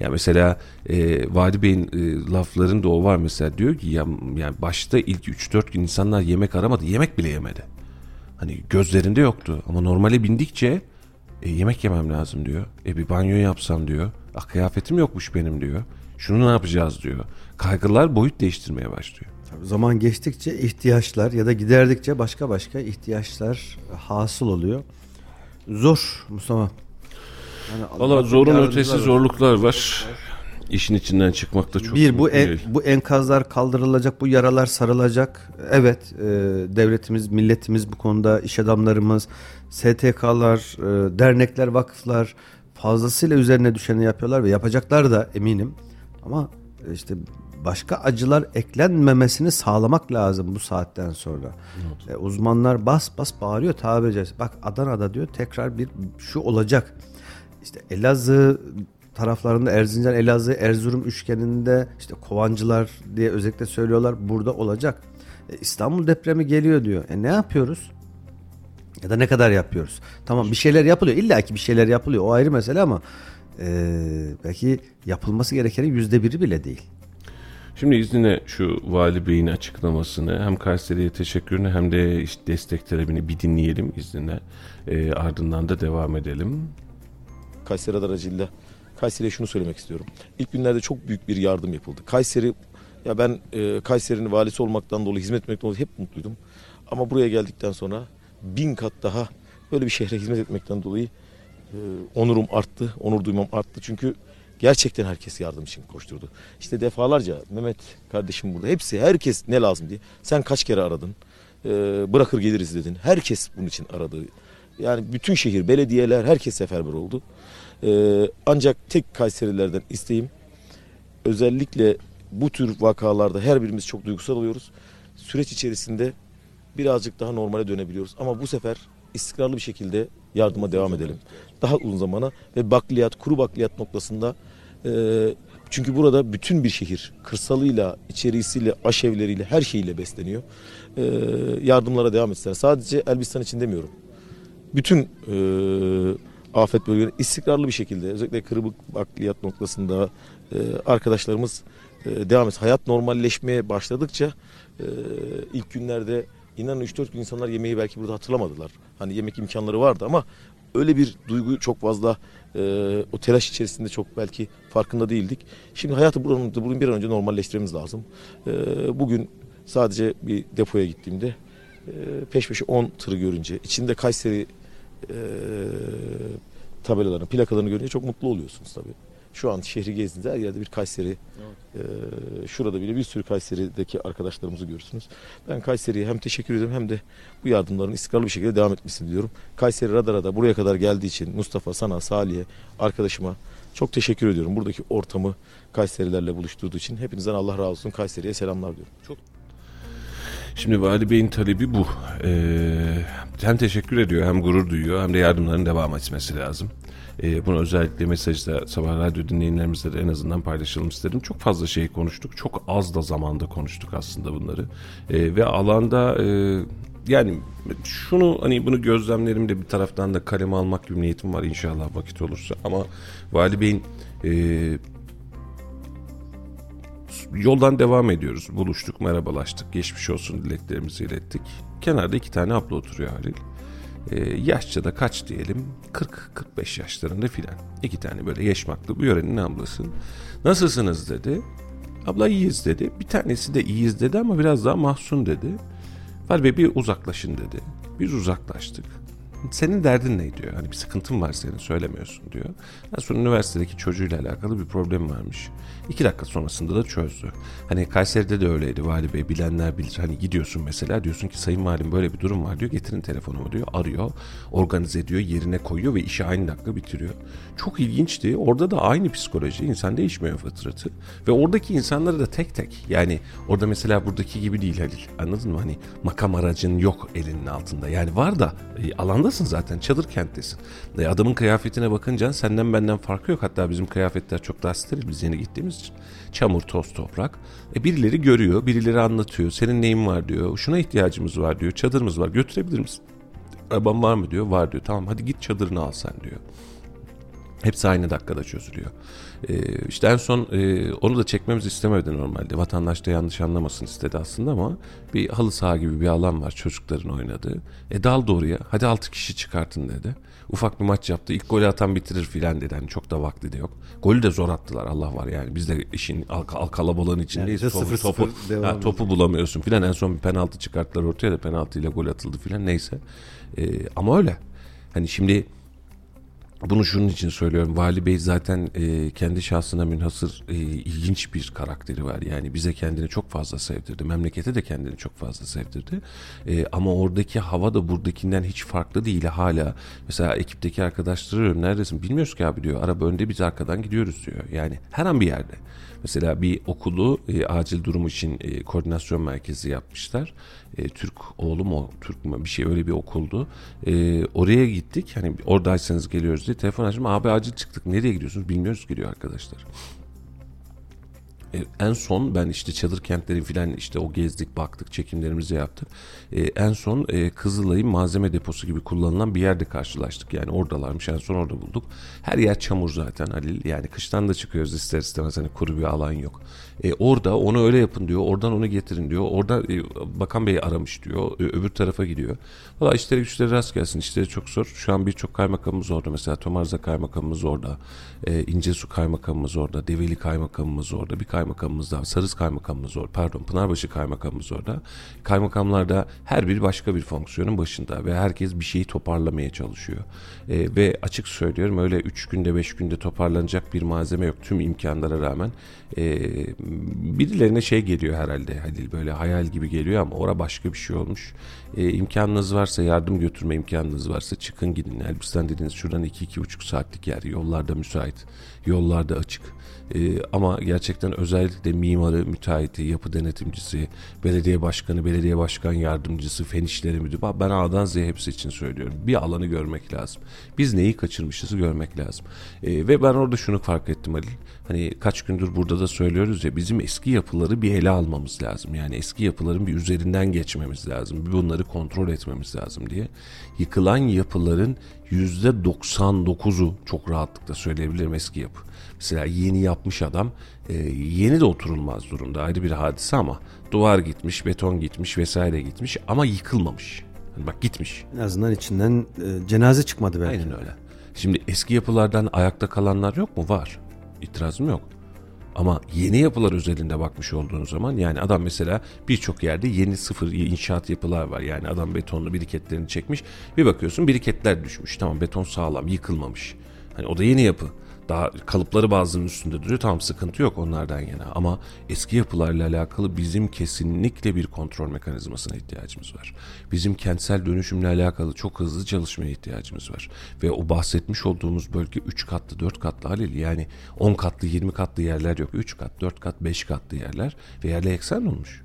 Ya mesela e, Vadi Bey'in e, laflarında o var mesela diyor ki ya yani başta ilk 3-4 gün insanlar yemek aramadı. Yemek bile yemedi. Hani gözlerinde yoktu ama normale bindikçe e, yemek yemem lazım diyor. E bir banyo yapsam diyor. Ah kıyafetim yokmuş benim diyor. Şunu ne yapacağız diyor. Kaygılar boyut değiştirmeye başlıyor. Tabii zaman geçtikçe ihtiyaçlar ya da giderdikçe başka başka ihtiyaçlar hasıl oluyor. Zor Mustafa. Yani Valla zorun ötesi olsun. zorluklar var. İşin içinden çıkmakta çok bir bu en- değil. bu enkazlar kaldırılacak, bu yaralar sarılacak. Evet, e, devletimiz, milletimiz bu konuda iş adamlarımız, STK'lar, e, dernekler, vakıflar fazlasıyla üzerine düşeni yapıyorlar ve yapacaklar da eminim. Ama e, işte başka acılar eklenmemesini sağlamak lazım bu saatten sonra. E, uzmanlar bas bas bağırıyor tabiri caizse. Bak Adana'da diyor tekrar bir şu olacak. İşte Elazığ taraflarında Erzincan, Elazığ, Erzurum üçgeninde işte Kovancılar diye özellikle söylüyorlar burada olacak. E, İstanbul depremi geliyor diyor. E ne yapıyoruz? Ya da ne kadar yapıyoruz? Tamam bir şeyler yapılıyor. İlla ki bir şeyler yapılıyor. O ayrı mesele ama e, belki yapılması gerekenin yüzde biri bile değil. Şimdi izninle şu Vali Bey'in açıklamasını hem Kayseri'ye teşekkürünü hem de işte destek talebini bir dinleyelim izninle. Ee, ardından da devam edelim. Kayseri aracıyla Kayseri'ye şunu söylemek istiyorum. İlk günlerde çok büyük bir yardım yapıldı. Kayseri ya ben e, Kayseri'nin valisi olmaktan dolayı hizmet etmekten dolayı hep mutluydum. Ama buraya geldikten sonra bin kat daha böyle bir şehre hizmet etmekten dolayı e, onurum arttı, onur duymam arttı. Çünkü gerçekten herkes yardım için koşturdu. İşte defalarca Mehmet kardeşim burada hepsi herkes ne lazım diye. Sen kaç kere aradın? E, bırakır geliriz dedin. Herkes bunun için aradı. Yani bütün şehir, belediyeler herkes seferber oldu. Ee, ancak tek Kayserilerden isteğim özellikle bu tür vakalarda her birimiz çok duygusal oluyoruz. Süreç içerisinde birazcık daha normale dönebiliyoruz. Ama bu sefer istikrarlı bir şekilde yardıma devam edelim. Daha uzun zamana ve bakliyat, kuru bakliyat noktasında çünkü burada bütün bir şehir kırsalıyla, içerisiyle, aşevleriyle, her şeyiyle besleniyor. E, yardımlara devam etsinler. Sadece Elbistan için demiyorum bütün e, afet bölgeleri istikrarlı bir şekilde özellikle kırık bakliyat noktasında e, arkadaşlarımız e, devam etsin. Hayat normalleşmeye başladıkça ilk günlerde inanın 3-4 gün insanlar yemeği belki burada hatırlamadılar. Hani yemek imkanları vardı ama öyle bir duygu çok fazla e, o telaş içerisinde çok belki farkında değildik. Şimdi hayatı buranın, bunun bir an önce normalleştirmemiz lazım. E, bugün sadece bir depoya gittiğimde e, peş peşe 10 tırı görünce içinde Kayseri e, tabelalarını, plakalarını görünce çok mutlu oluyorsunuz tabii. Şu an şehri gezdiğinizde her yerde bir Kayseri, e, şurada bile bir sürü Kayseri'deki arkadaşlarımızı görürsünüz. Ben Kayseri'ye hem teşekkür ediyorum hem de bu yardımların istikrarlı bir şekilde devam etmesini diliyorum. Kayseri Radar'a da buraya kadar geldiği için Mustafa, sana, Salih'e, arkadaşıma çok teşekkür ediyorum. Buradaki ortamı Kayserilerle buluşturduğu için hepinizden Allah razı olsun. Kayseri'ye selamlar diyorum. Şimdi Vali Bey'in talebi bu. Ee, hem teşekkür ediyor hem gurur duyuyor hem de yardımların devam etmesi lazım. Ee, bunu özellikle mesajda sabah radyo dinleyenlerimizle de en azından paylaşalım istedim. Çok fazla şey konuştuk. Çok az da zamanda konuştuk aslında bunları. Ee, ve alanda e, yani şunu hani bunu gözlemlerimde bir taraftan da kaleme almak gibi niyetim var inşallah vakit olursa. Ama Vali Bey'in e, yoldan devam ediyoruz. Buluştuk, merhabalaştık, geçmiş olsun dileklerimizi ilettik. Kenarda iki tane abla oturuyor Halil. Ee, yaşça da kaç diyelim? 40-45 yaşlarında filan. İki tane böyle yaşmaklı bu yörenin ablası. Nasılsınız dedi. Abla iyiyiz dedi. Bir tanesi de iyiyiz dedi ama biraz daha mahzun dedi. Var Bey bir uzaklaşın dedi. Biz uzaklaştık. Senin derdin ne diyor. Hani bir sıkıntın var senin söylemiyorsun diyor. En son üniversitedeki çocuğuyla alakalı bir problem varmış. İki dakika sonrasında da çözdü. Hani Kayseri'de de öyleydi vali bey bilenler bilir. Hani gidiyorsun mesela diyorsun ki sayın valim böyle bir durum var diyor. Getirin telefonumu diyor. Arıyor. Organize ediyor. Yerine koyuyor ve işi aynı dakika bitiriyor. Çok ilginçti. Orada da aynı psikoloji. insan değişmiyor fıtratı. Ve oradaki insanları da tek tek. Yani orada mesela buradaki gibi değil Halil. Anladın mı? Hani makam aracın yok elinin altında. Yani var da e, alandasın zaten. Çadır kenttesin. E, adamın kıyafetine bakınca senden benden farkı yok. Hatta bizim kıyafetler çok daha steril biz yeni gittiğimiz için. Çamur, toz, toprak. E, birileri görüyor, birileri anlatıyor. Senin neyin var diyor. Şuna ihtiyacımız var diyor. Çadırımız var. Götürebilir misin? Araban var mı diyor. Var diyor. Tamam hadi git çadırını al sen diyor. Hepsi aynı dakikada çözülüyor. Ee, işte en son e, onu da çekmemizi istemedi normalde. Vatandaş da yanlış anlamasın istedi aslında ama bir halı saha gibi bir alan var çocukların oynadığı. E dal doğruya hadi 6 kişi çıkartın dedi. Ufak bir maç yaptı. İlk golü atan bitirir filan dedi. Hani çok da vakti de yok. Golü de zor attılar Allah var yani. Biz de işin al, al kalabalığın içindeyiz. Yani topu, sıfır topu, ha, topu bulamıyorsun filan. En son bir penaltı çıkarttılar ortaya da penaltıyla gol atıldı filan neyse. E, ama öyle. Hani şimdi bunu şunun için söylüyorum. Vali Bey zaten e, kendi şahsına münhasır e, ilginç bir karakteri var. Yani bize kendini çok fazla sevdirdi. Memlekete de kendini çok fazla sevdirdi. E, ama oradaki hava da buradakinden hiç farklı değil hala. Mesela ekipteki arkadaşları. Neredesin? Bilmiyoruz ki abi diyor. Araba önde biz arkadan gidiyoruz diyor. Yani her an bir yerde. Mesela bir okulu e, acil durum için e, koordinasyon merkezi yapmışlar. E, Türk oğlu mu Türk mü bir şey öyle bir okuldu. E, oraya gittik. Hani oradaysanız geliyoruz diye telefon açtım. Abi acil çıktık. Nereye gidiyorsunuz? Bilmiyoruz gidiyor arkadaşlar. E, en son ben işte çadır kentleri filan işte o gezdik baktık çekimlerimizi yaptık. E, en son e, Kızılay'ın malzeme deposu gibi kullanılan bir yerde karşılaştık. Yani oradalarmış en son orada bulduk. Her yer çamur zaten Halil. Yani kıştan da çıkıyoruz ister istemez hani kuru bir alan yok. E, orada onu öyle yapın diyor. Oradan onu getirin diyor. Orada e, Bakan Bey aramış diyor. E, öbür tarafa gidiyor. Valla işleri güçleri rast gelsin. İşleri çok zor. Şu an birçok kaymakamımız orada. Mesela Tomarza kaymakamımız orada. E, İncesu kaymakamımız orada. Develi kaymakamımız orada. Bir kaymakamımız daha. Sarız kaymakamımız orada. Pardon Pınarbaşı kaymakamımız orada. Kaymakamlarda her biri başka bir fonksiyonun başında ve herkes bir şeyi toparlamaya çalışıyor. E, ve açık söylüyorum öyle 3 günde 5 günde toparlanacak bir malzeme yok tüm imkanlara rağmen. E, birilerine şey geliyor herhalde Halil böyle hayal gibi geliyor ama ora başka bir şey olmuş. E, imkanınız varsa yardım götürme imkanınız varsa çıkın gidin. Elbistan dediğiniz şuradan 2-2,5 saatlik yer yollarda müsait yollarda açık. Ee, ama gerçekten özellikle mimarı, müteahhiti, yapı denetimcisi, belediye başkanı, belediye başkan yardımcısı, fen işleri müdürü. Ben A'dan Z'ye hepsi için söylüyorum. Bir alanı görmek lazım. Biz neyi kaçırmışızı görmek lazım. Ee, ve ben orada şunu fark ettim Halil. Hani kaç gündür burada da söylüyoruz ya bizim eski yapıları bir ele almamız lazım. Yani eski yapıların bir üzerinden geçmemiz lazım. Bir bunları kontrol etmemiz lazım diye. Yıkılan yapıların %99'u çok rahatlıkla söyleyebilirim eski yapı. Mesela yeni yapmış adam e, yeni de oturulmaz durumda ayrı bir hadise ama duvar gitmiş, beton gitmiş vesaire gitmiş ama yıkılmamış. Yani bak gitmiş. En azından içinden e, cenaze çıkmadı belki. Aynen öyle. Şimdi eski yapılardan ayakta kalanlar yok mu? Var. İtirazım yok. Ama yeni yapılar özelinde bakmış olduğunuz zaman yani adam mesela birçok yerde yeni sıfır inşaat yapılar var. Yani adam betonlu biriketlerini çekmiş. Bir bakıyorsun biriketler düşmüş. Tamam beton sağlam yıkılmamış. Hani o da yeni yapı. Daha kalıpları bazılarının üstünde duruyor. Tamam sıkıntı yok onlardan yana. Ama eski yapılarla alakalı bizim kesinlikle bir kontrol mekanizmasına ihtiyacımız var. Bizim kentsel dönüşümle alakalı çok hızlı çalışmaya ihtiyacımız var. Ve o bahsetmiş olduğumuz bölge 3 katlı 4 katlı Halil yani 10 katlı 20 katlı yerler yok. 3 kat 4 kat 5 katlı yerler ve yerle eksen olmuş.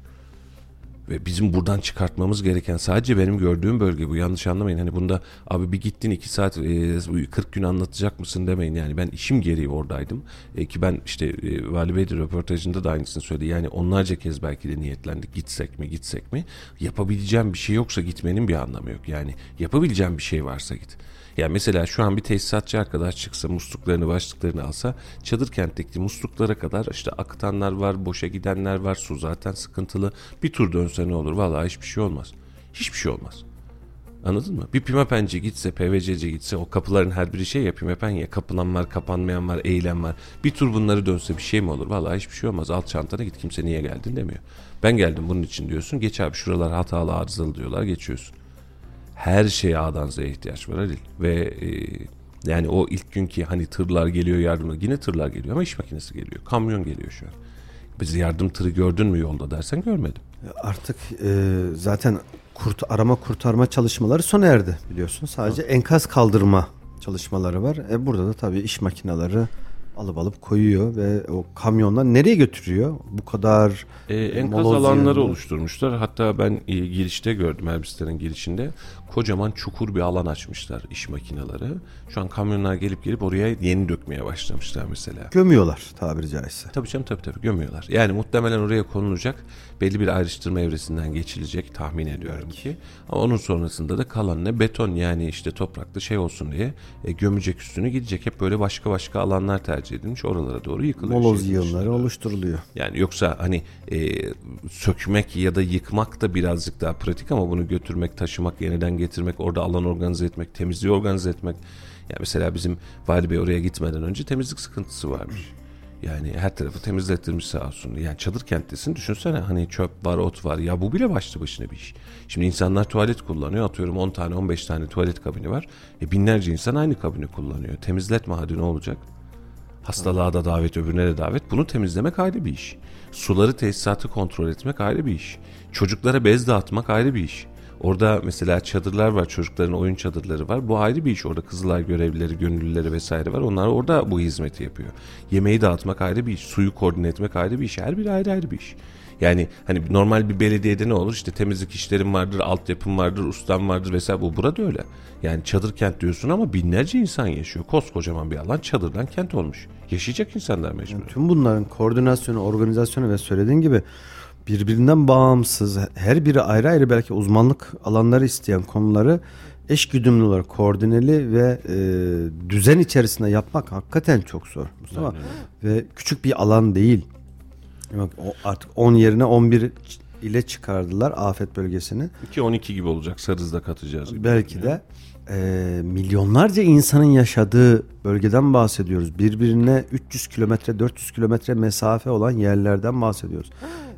Ve bizim buradan çıkartmamız gereken sadece benim gördüğüm bölge bu. Yanlış anlamayın. Hani bunda abi bir gittin iki saat e, 40 gün anlatacak mısın demeyin. Yani ben işim gereği oradaydım. E, ki ben işte e, Vali Bey de röportajında da aynısını söyledi. Yani onlarca kez belki de niyetlendik. Gitsek mi gitsek mi? Yapabileceğim bir şey yoksa gitmenin bir anlamı yok. Yani yapabileceğim bir şey varsa git. Yani mesela şu an bir tesisatçı arkadaş çıksa musluklarını başlıklarını alsa çadır kentteki musluklara kadar işte akıtanlar var, boşa gidenler var, su zaten sıkıntılı. Bir tur dönse ne olur? Vallahi hiçbir şey olmaz. Hiçbir şey olmaz. Anladın mı? Bir pimapenci gitse, PVC'ci gitse o kapıların her biri şey ya pimapen ya. Kapılan var, kapanmayan var, eğilen var. Bir tur bunları dönse bir şey mi olur? Vallahi hiçbir şey olmaz. Alt çantana git kimse niye geldin demiyor. Ben geldim bunun için diyorsun. Geç abi şuralar hatalı arızalı diyorlar geçiyorsun. Her şeye A'dan Z'ye ihtiyaç var Halil. Ve e, yani o ilk günkü hani tırlar geliyor yardımla yine tırlar geliyor ama iş makinesi geliyor. Kamyon geliyor şu an. Biz yardım tırı gördün mü yolda dersen görmedim. Artık e, zaten kurt arama kurtarma çalışmaları sona erdi biliyorsun. Sadece enkaz kaldırma çalışmaları var. E, burada da tabii iş makineleri alıp alıp koyuyor ve o kamyonlar nereye götürüyor? Bu kadar E, enkaz alanları oluşturmuşlar. Hatta ben e, girişte gördüm Elbistan'ın girişinde. Kocaman çukur bir alan açmışlar iş makineleri. Şu an kamyonlar gelip gelip oraya yeni dökmeye başlamışlar mesela. gömüyorlar tabiri caizse. Tabii canım tabii tabii gömüyorlar. Yani muhtemelen oraya konulacak belli bir ayrıştırma evresinden geçilecek tahmin ediyorum ki. Ama onun sonrasında da kalan ne beton yani işte toprakta şey olsun diye e, gömecek üstünü gidecek. Hep böyle başka başka alanlar tercih edilmiş oralara doğru yıkılıyor. Moloz yığınları oluşturuluyor. Yani yoksa hani e, sökmek ya da yıkmak da birazcık daha pratik ama bunu götürmek, taşımak, yeniden getirmek, orada alan organize etmek, temizliği organize etmek. Yani mesela bizim Vali Bey oraya gitmeden önce temizlik sıkıntısı varmış. Yani her tarafı temizlettirmiş sağ olsun. Yani çadır kenttesin düşünsene hani çöp var, ot var. Ya bu bile başlı başına bir iş. Şimdi insanlar tuvalet kullanıyor. Atıyorum 10 tane 15 tane tuvalet kabini var. E binlerce insan aynı kabini kullanıyor. Temizletme hadi ne olacak? Hastalığa da davet, öbürüne de davet. Bunu temizlemek ayrı bir iş. Suları, tesisatı kontrol etmek ayrı bir iş. Çocuklara bez dağıtmak ayrı bir iş. Orada mesela çadırlar var, çocukların oyun çadırları var. Bu ayrı bir iş. Orada Kızılay görevlileri, gönüllüleri vesaire var. Onlar orada bu hizmeti yapıyor. Yemeği dağıtmak ayrı bir iş. Suyu koordine etmek ayrı bir iş. Her biri ayrı ayrı bir iş. Yani hani normal bir belediyede ne olur? İşte temizlik işlerim vardır, altyapım vardır, ustam vardır vesaire. Bu burada öyle. Yani çadır kent diyorsun ama binlerce insan yaşıyor. Koskocaman bir alan çadırdan kent olmuş. Yaşayacak insanlar mecbur. Tüm bunların koordinasyonu, organizasyonu ve söylediğin gibi birbirinden bağımsız, her biri ayrı ayrı belki uzmanlık alanları isteyen konuları eş güdümlü olarak koordineli ve e, düzen içerisinde yapmak hakikaten çok zor Mustafa. Ve küçük bir alan değil. O artık 10 yerine 11 ile çıkardılar afet bölgesini. 2-12 gibi olacak. Sarızda katacağız. gibi. Belki de e, milyonlarca insanın yaşadığı bölgeden bahsediyoruz. Birbirine 300 kilometre 400 kilometre mesafe olan yerlerden bahsediyoruz.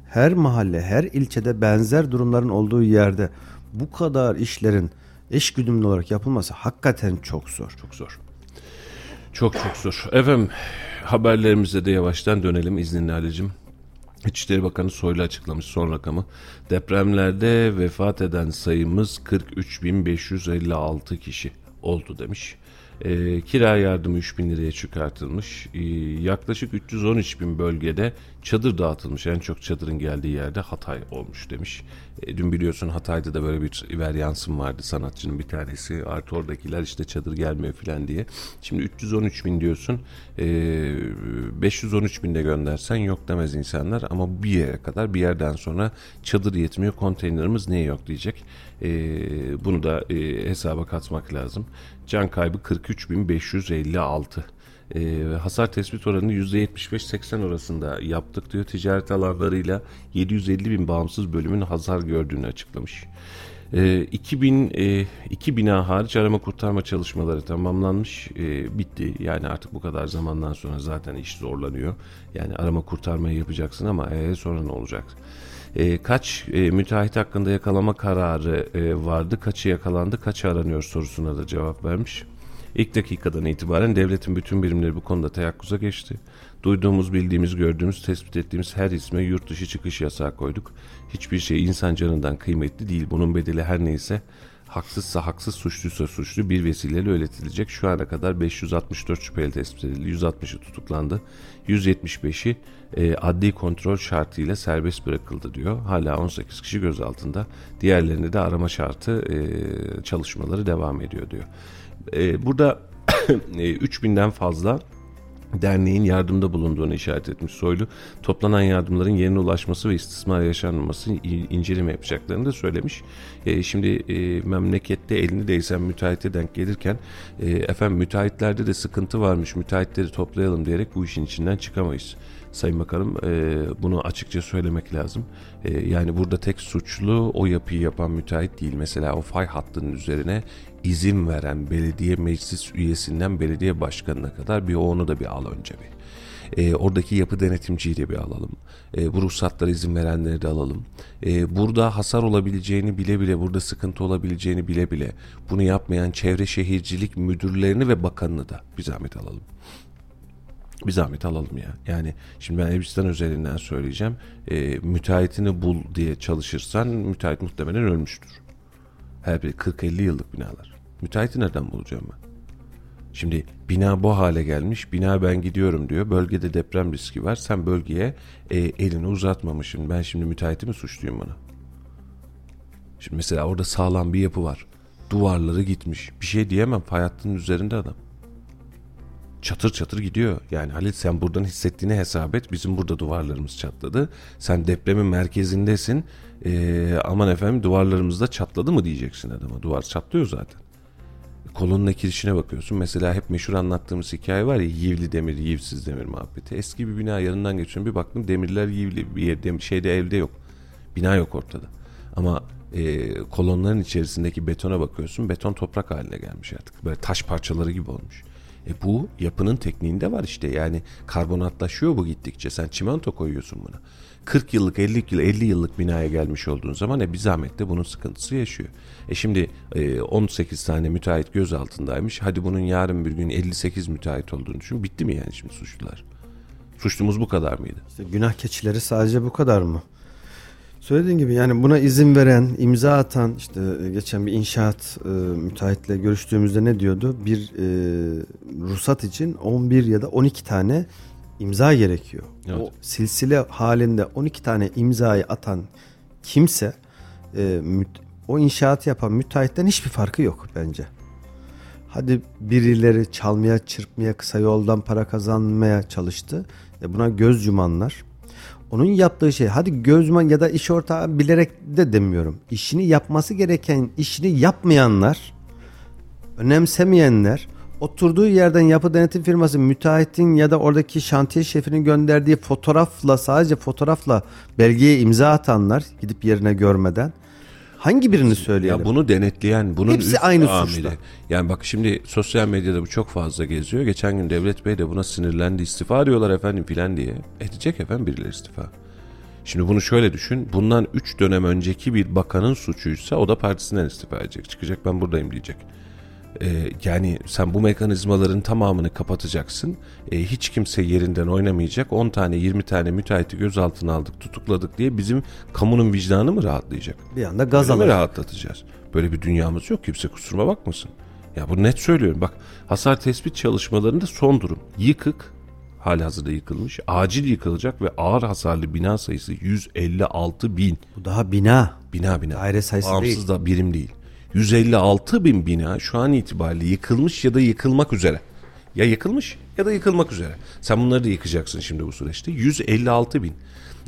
Her mahalle, her ilçede benzer durumların olduğu yerde bu kadar işlerin eş güdümlü olarak yapılması hakikaten çok zor. Çok zor. Çok çok zor. Efendim haberlerimize de yavaştan dönelim izninle Ali'cim. İçişleri Bakanı Soylu açıklamış son rakamı. Depremlerde vefat eden sayımız 43.556 kişi oldu demiş. E, kira yardımı 3 bin liraya çıkartılmış. E, yaklaşık 313 bin bölgede çadır dağıtılmış. En çok çadırın geldiği yerde Hatay olmuş demiş. E, dün biliyorsun Hatay'da da böyle bir veryansım vardı sanatçının bir tanesi. Artı oradakiler işte çadır gelmiyor filan diye. Şimdi 313 bin diyorsun. E, 513 bin de göndersen yok demez insanlar. Ama bir yere kadar bir yerden sonra çadır yetmiyor. Konteynerimiz niye yok diyecek. E, bunu da e, hesaba katmak lazım. Can kaybı 43.556. E, hasar tespit oranını %75-80 arasında yaptık diyor. Ticaret alanlarıyla 750 bin bağımsız bölümün hasar gördüğünü açıklamış. E, 2000 e, iki bina hariç arama kurtarma çalışmaları tamamlanmış. E, bitti. Yani artık bu kadar zamandan sonra zaten iş zorlanıyor. Yani arama kurtarmayı yapacaksın ama e, sonra ne olacak? E, kaç e, müteahhit hakkında yakalama kararı e, vardı, kaçı yakalandı, kaçı aranıyor sorusuna da cevap vermiş. İlk dakikadan itibaren devletin bütün birimleri bu konuda teyakkuza geçti. Duyduğumuz, bildiğimiz, gördüğümüz, tespit ettiğimiz her isme yurt dışı çıkış yasağı koyduk. Hiçbir şey insan canından kıymetli değil. Bunun bedeli her neyse haksızsa haksız, suçluysa suçlu bir vesileyle öğretilecek. Şu ana kadar 564 şüpheli tespit edildi. 160'ı tutuklandı. 175'i e, adli kontrol şartıyla serbest bırakıldı diyor. Hala 18 kişi gözaltında. Diğerlerinde de arama şartı e, çalışmaları devam ediyor diyor. E, burada e, 3000'den fazla derneğin yardımda bulunduğunu işaret etmiş Soylu. Toplanan yardımların yerine ulaşması ve istismar yaşanmaması inceleme yapacaklarını da söylemiş. E, şimdi e, memlekette elini değsen müteahhite denk gelirken e, efendim müteahhitlerde de sıkıntı varmış müteahhitleri toplayalım diyerek bu işin içinden çıkamayız. Sayın Bakanım e, bunu açıkça söylemek lazım. E, yani burada tek suçlu o yapıyı yapan müteahhit değil. Mesela o fay hattının üzerine izin veren belediye meclis üyesinden belediye başkanına kadar bir onu da bir al önce bir. E, oradaki yapı denetimciyi de bir alalım. E, bu ruhsatlara izin verenleri de alalım. E, burada hasar olabileceğini bile bile, burada sıkıntı olabileceğini bile bile bunu yapmayan çevre şehircilik müdürlerini ve bakanını da bir zahmet alalım. Bir zahmet alalım ya. Yani şimdi ben Elbistan özelinden söyleyeceğim. E, müteahhitini bul diye çalışırsan müteahhit muhtemelen ölmüştür. Her biri 40-50 yıllık binalar. Müteahhiti nereden bulacağım ben? Şimdi bina bu hale gelmiş. Bina ben gidiyorum diyor. Bölgede deprem riski var. Sen bölgeye e, elini uzatmamışsın. Ben şimdi müteahhiti mi suçluyum bana? Şimdi mesela orada sağlam bir yapı var. Duvarları gitmiş. Bir şey diyemem. Fay üzerinde adam. Çatır çatır gidiyor. Yani Halil sen buradan hissettiğini hesap et. Bizim burada duvarlarımız çatladı. Sen depremin merkezindesin. Ee, aman efendim duvarlarımız da çatladı mı diyeceksin adama. Duvar çatlıyor zaten. Kolonun ekilişine bakıyorsun. Mesela hep meşhur anlattığımız hikaye var ya yivli demir, yivsiz demir muhabbeti. Eski bir bina yanından geçiyorum. Bir baktım demirler yivli. Bir yerde, şeyde evde yok. Bina yok ortada. Ama e, kolonların içerisindeki betona bakıyorsun. Beton toprak haline gelmiş artık. Böyle taş parçaları gibi olmuş. E bu yapının tekniğinde var işte. Yani karbonatlaşıyor bu gittikçe. Sen çimento koyuyorsun buna. 40 yıllık 50 yıl 50 yıllık binaya gelmiş olduğun zaman e bir zahmet de bunun sıkıntısı yaşıyor. E şimdi e, 18 tane müteahhit göz altındaymış. Hadi bunun yarın bir gün 58 müteahhit olduğunu düşün. Bitti mi yani şimdi suçlular? Suçlumuz bu kadar mıydı? İşte günah keçileri sadece bu kadar mı? Söylediğin gibi yani buna izin veren, imza atan işte e, geçen bir inşaat e, müteahhitle görüştüğümüzde ne diyordu? Bir e, ruhsat için 11 ya da 12 tane imza gerekiyor. Evet. O silsile halinde 12 tane imzayı atan kimse e, o inşaatı yapan müteahhitten hiçbir farkı yok bence. Hadi birileri çalmaya, çırpmaya, kısa yoldan para kazanmaya çalıştı. E buna göz yumanlar. Onun yaptığı şey hadi göz yuman ya da iş ortağı bilerek de demiyorum. İşini yapması gereken işini yapmayanlar, önemsemeyenler, oturduğu yerden yapı denetim firması müteahhitin ya da oradaki şantiye şefinin gönderdiği fotoğrafla sadece fotoğrafla belgeye imza atanlar gidip yerine görmeden hangi birini söyleyelim? Ya bunu denetleyen, bunun Hepsi üst aynı amiri. suçta. Yani bak şimdi sosyal medyada bu çok fazla geziyor. Geçen gün Devlet Bey de buna sinirlendi. İstifa diyorlar efendim filan diye. Edecek efendim birileri istifa. Şimdi bunu şöyle düşün. Bundan 3 dönem önceki bir bakanın suçuysa o da partisinden istifa edecek. Çıkacak ben buradayım diyecek. Ee, yani sen bu mekanizmaların tamamını kapatacaksın. Ee, hiç kimse yerinden oynamayacak. 10 tane 20 tane müteahhiti gözaltına aldık tutukladık diye bizim kamunun vicdanı mı rahatlayacak? bir anda gaz alır. rahatlatacağız? Böyle bir dünyamız yok. Kimse kusuruma bakmasın. Ya bu net söylüyorum. Bak hasar tespit çalışmalarında son durum. Yıkık hali hazırda yıkılmış. Acil yıkılacak ve ağır hasarlı bina sayısı 156 bin. Bu daha bina. Bina bina. Daire sayısı Bağımsız da birim değil. 156 bin bina şu an itibariyle yıkılmış ya da yıkılmak üzere. Ya yıkılmış ya da yıkılmak üzere. Sen bunları da yıkacaksın şimdi bu süreçte. 156 bin.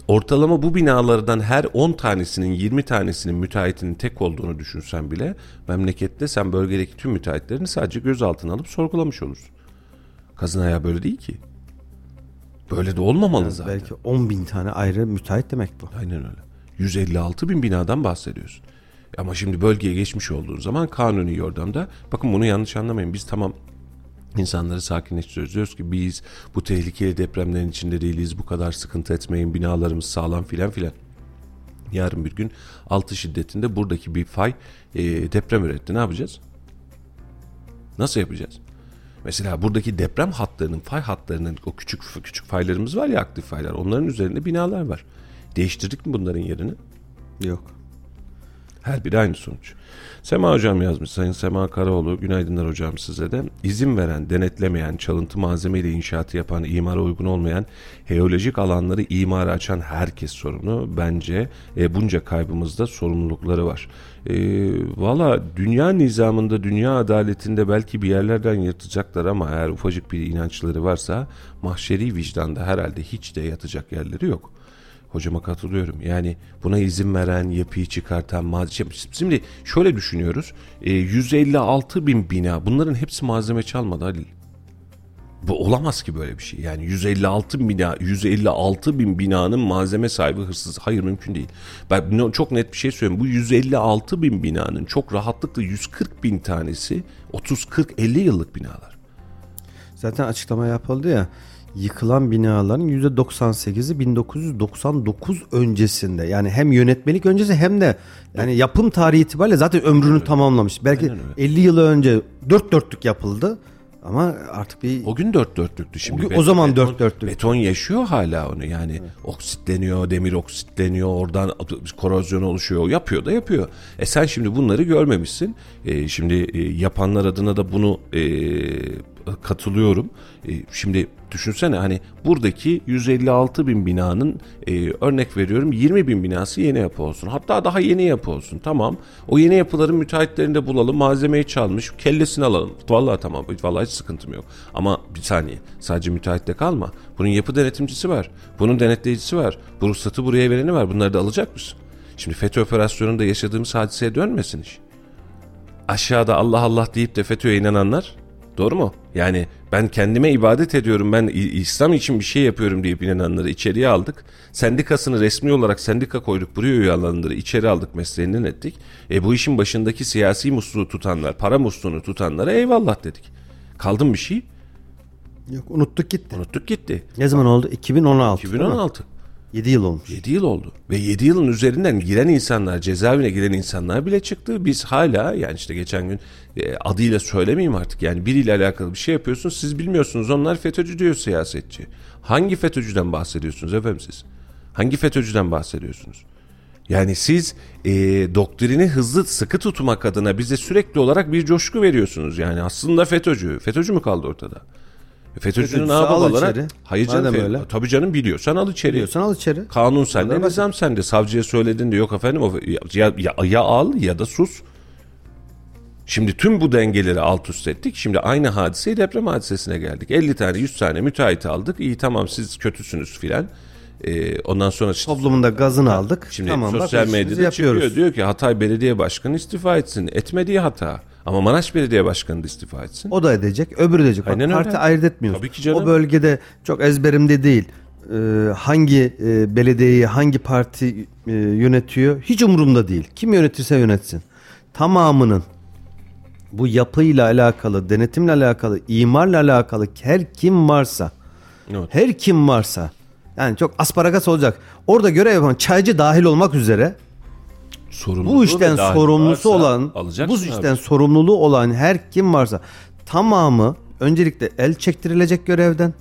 Ortalama bu binalardan her 10 tanesinin 20 tanesinin müteahhitinin tek olduğunu düşünsen bile memlekette sen bölgedeki tüm müteahhitlerini sadece gözaltına alıp sorgulamış olursun. Kazın ayağı böyle değil ki. Böyle de olmamalı zaten. Belki 10 bin tane ayrı müteahhit demek bu. Aynen öyle. 156 bin binadan bahsediyorsun. Ama şimdi bölgeye geçmiş olduğun zaman kanuni yordamda bakın bunu yanlış anlamayın. Biz tamam insanları sakinleştiriyoruz. Diyoruz ki biz bu tehlikeli depremlerin içinde değiliz. Bu kadar sıkıntı etmeyin. Binalarımız sağlam filan filan. Yarın bir gün 6 şiddetinde buradaki bir fay e, deprem üretti. Ne yapacağız? Nasıl yapacağız? Mesela buradaki deprem hatlarının, fay hatlarının o küçük küçük faylarımız var ya aktif faylar. Onların üzerinde binalar var. Değiştirdik mi bunların yerini? Yok. Her biri aynı sonuç. Sema hocam yazmış. Sayın Sema Karaoğlu. Günaydınlar hocam size de. İzin veren, denetlemeyen, çalıntı malzemeyle inşaatı yapan, imara uygun olmayan, heolojik alanları imara açan herkes sorumlu. Bence e, bunca kaybımızda sorumlulukları var. E, Valla dünya nizamında, dünya adaletinde belki bir yerlerden yırtacaklar ama eğer ufacık bir inançları varsa mahşeri vicdanda herhalde hiç de yatacak yerleri yok. Hocama katılıyorum. Yani buna izin veren, yapıyı çıkartan, malzeme... Şimdi şöyle düşünüyoruz. E, 156 bin bina. Bunların hepsi malzeme çalmadı Halil. Bu olamaz ki böyle bir şey. Yani 156 bin bina, 156 bin binanın malzeme sahibi hırsız. Hayır mümkün değil. Ben çok net bir şey söyleyeyim. Bu 156 bin binanın çok rahatlıkla 140 bin tanesi 30, 40, 50 yıllık binalar. Zaten açıklama yapıldı ya. yıkılan binaların %98'i 1999 öncesinde. Yani hem yönetmelik öncesi hem de yani yapım tarihi itibariyle zaten ömrünü tamamlamış. Belki Aynen öyle. 50 yıl önce dört dörtlük yapıldı ama artık bir O gün dört dörtlüktü şimdi. O gün- o zaman dört dörtlük. Beton yaşıyor hala onu yani. Oksitleniyor, demir oksitleniyor, oradan korozyon oluşuyor. Yapıyor da yapıyor. E sen şimdi bunları görmemişsin. E, şimdi e, yapanlar adına da bunu e, katılıyorum. E, şimdi düşünsene hani buradaki 156 bin binanın e, örnek veriyorum 20 bin binası yeni yapı olsun. Hatta daha yeni yapı olsun. Tamam. O yeni yapıların müteahhitlerini de bulalım. Malzemeyi çalmış. Kellesini alalım. Vallahi tamam. Vallahi hiç sıkıntım yok. Ama bir saniye. Sadece müteahhitte kalma. Bunun yapı denetimcisi var. Bunun denetleyicisi var. Bu ruhsatı buraya vereni var. Bunları da alacak mısın? Şimdi FETÖ operasyonunda yaşadığımız hadiseye dönmesin iş aşağıda Allah Allah deyip de FETÖ'ye inananlar doğru mu? Yani ben kendime ibadet ediyorum ben İslam için bir şey yapıyorum deyip inananları içeriye aldık. Sendikasını resmi olarak sendika koyduk buraya üye alanları içeri aldık mesleğinden ettik. E bu işin başındaki siyasi musluğu tutanlar para musluğunu tutanlara eyvallah dedik. Kaldı mı bir şey? yok unuttuk gitti. Unuttuk gitti. Ne zaman oldu? 2016. 2016. 7 yıl olmuş. 7 yıl oldu. Ve 7 yılın üzerinden giren insanlar, cezaevine giren insanlar bile çıktı. Biz hala yani işte geçen gün e, adıyla söylemeyeyim artık. Yani biriyle alakalı bir şey yapıyorsunuz. Siz bilmiyorsunuz. Onlar FETÖ'cü diyor siyasetçi. Hangi FETÖ'cüden bahsediyorsunuz efendim siz? Hangi FETÖ'cüden bahsediyorsunuz? Yani siz e, doktrini hızlı sıkı tutmak adına bize sürekli olarak bir coşku veriyorsunuz. Yani aslında FETÖ'cü. FETÖ'cü mü kaldı ortada? FETÖ'cünün FETÖ'cüsü al ağababaları... içeri. Hayır canım. Fe- öyle. Tabii canım biliyorsan al içeri. Diyorsan al içeri. Kanun sende, kadar nizam sende. Savcıya söyledin de yok efendim o- ya, ya, ya al ya da sus. Şimdi tüm bu dengeleri alt üst ettik. Şimdi aynı hadiseyi deprem hadisesine geldik. 50 tane 100 tane müteahhit aldık. İyi tamam siz kötüsünüz filan. Ee, ondan sonra işte- Toplumun da gazını aldık. Şimdi tamam, bak sosyal işimizi medyada yapıyoruz. çıkıyor diyor ki Hatay Belediye Başkanı istifa etsin. Etmediği hata. Ama Maraş Belediye Başkanı da istifa etsin. O da edecek, öbürü de edecek. Bak, Aynen öyle. parti ayırt etmiyor. Tabii ki canım. O bölgede çok ezberimde değil. Ee, hangi e, belediyeyi hangi parti e, yönetiyor hiç umurumda değil. Kim yönetirse yönetsin. Tamamının bu yapıyla alakalı, denetimle alakalı, imarla alakalı her kim varsa, Evet. her kim varsa yani çok asparagas olacak. Orada görev yapan çaycı dahil olmak üzere Sorumluluğu bu işten sorumlusu olan, bu abi. işten sorumluluğu olan her kim varsa tamamı öncelikle el çektirilecek görevden.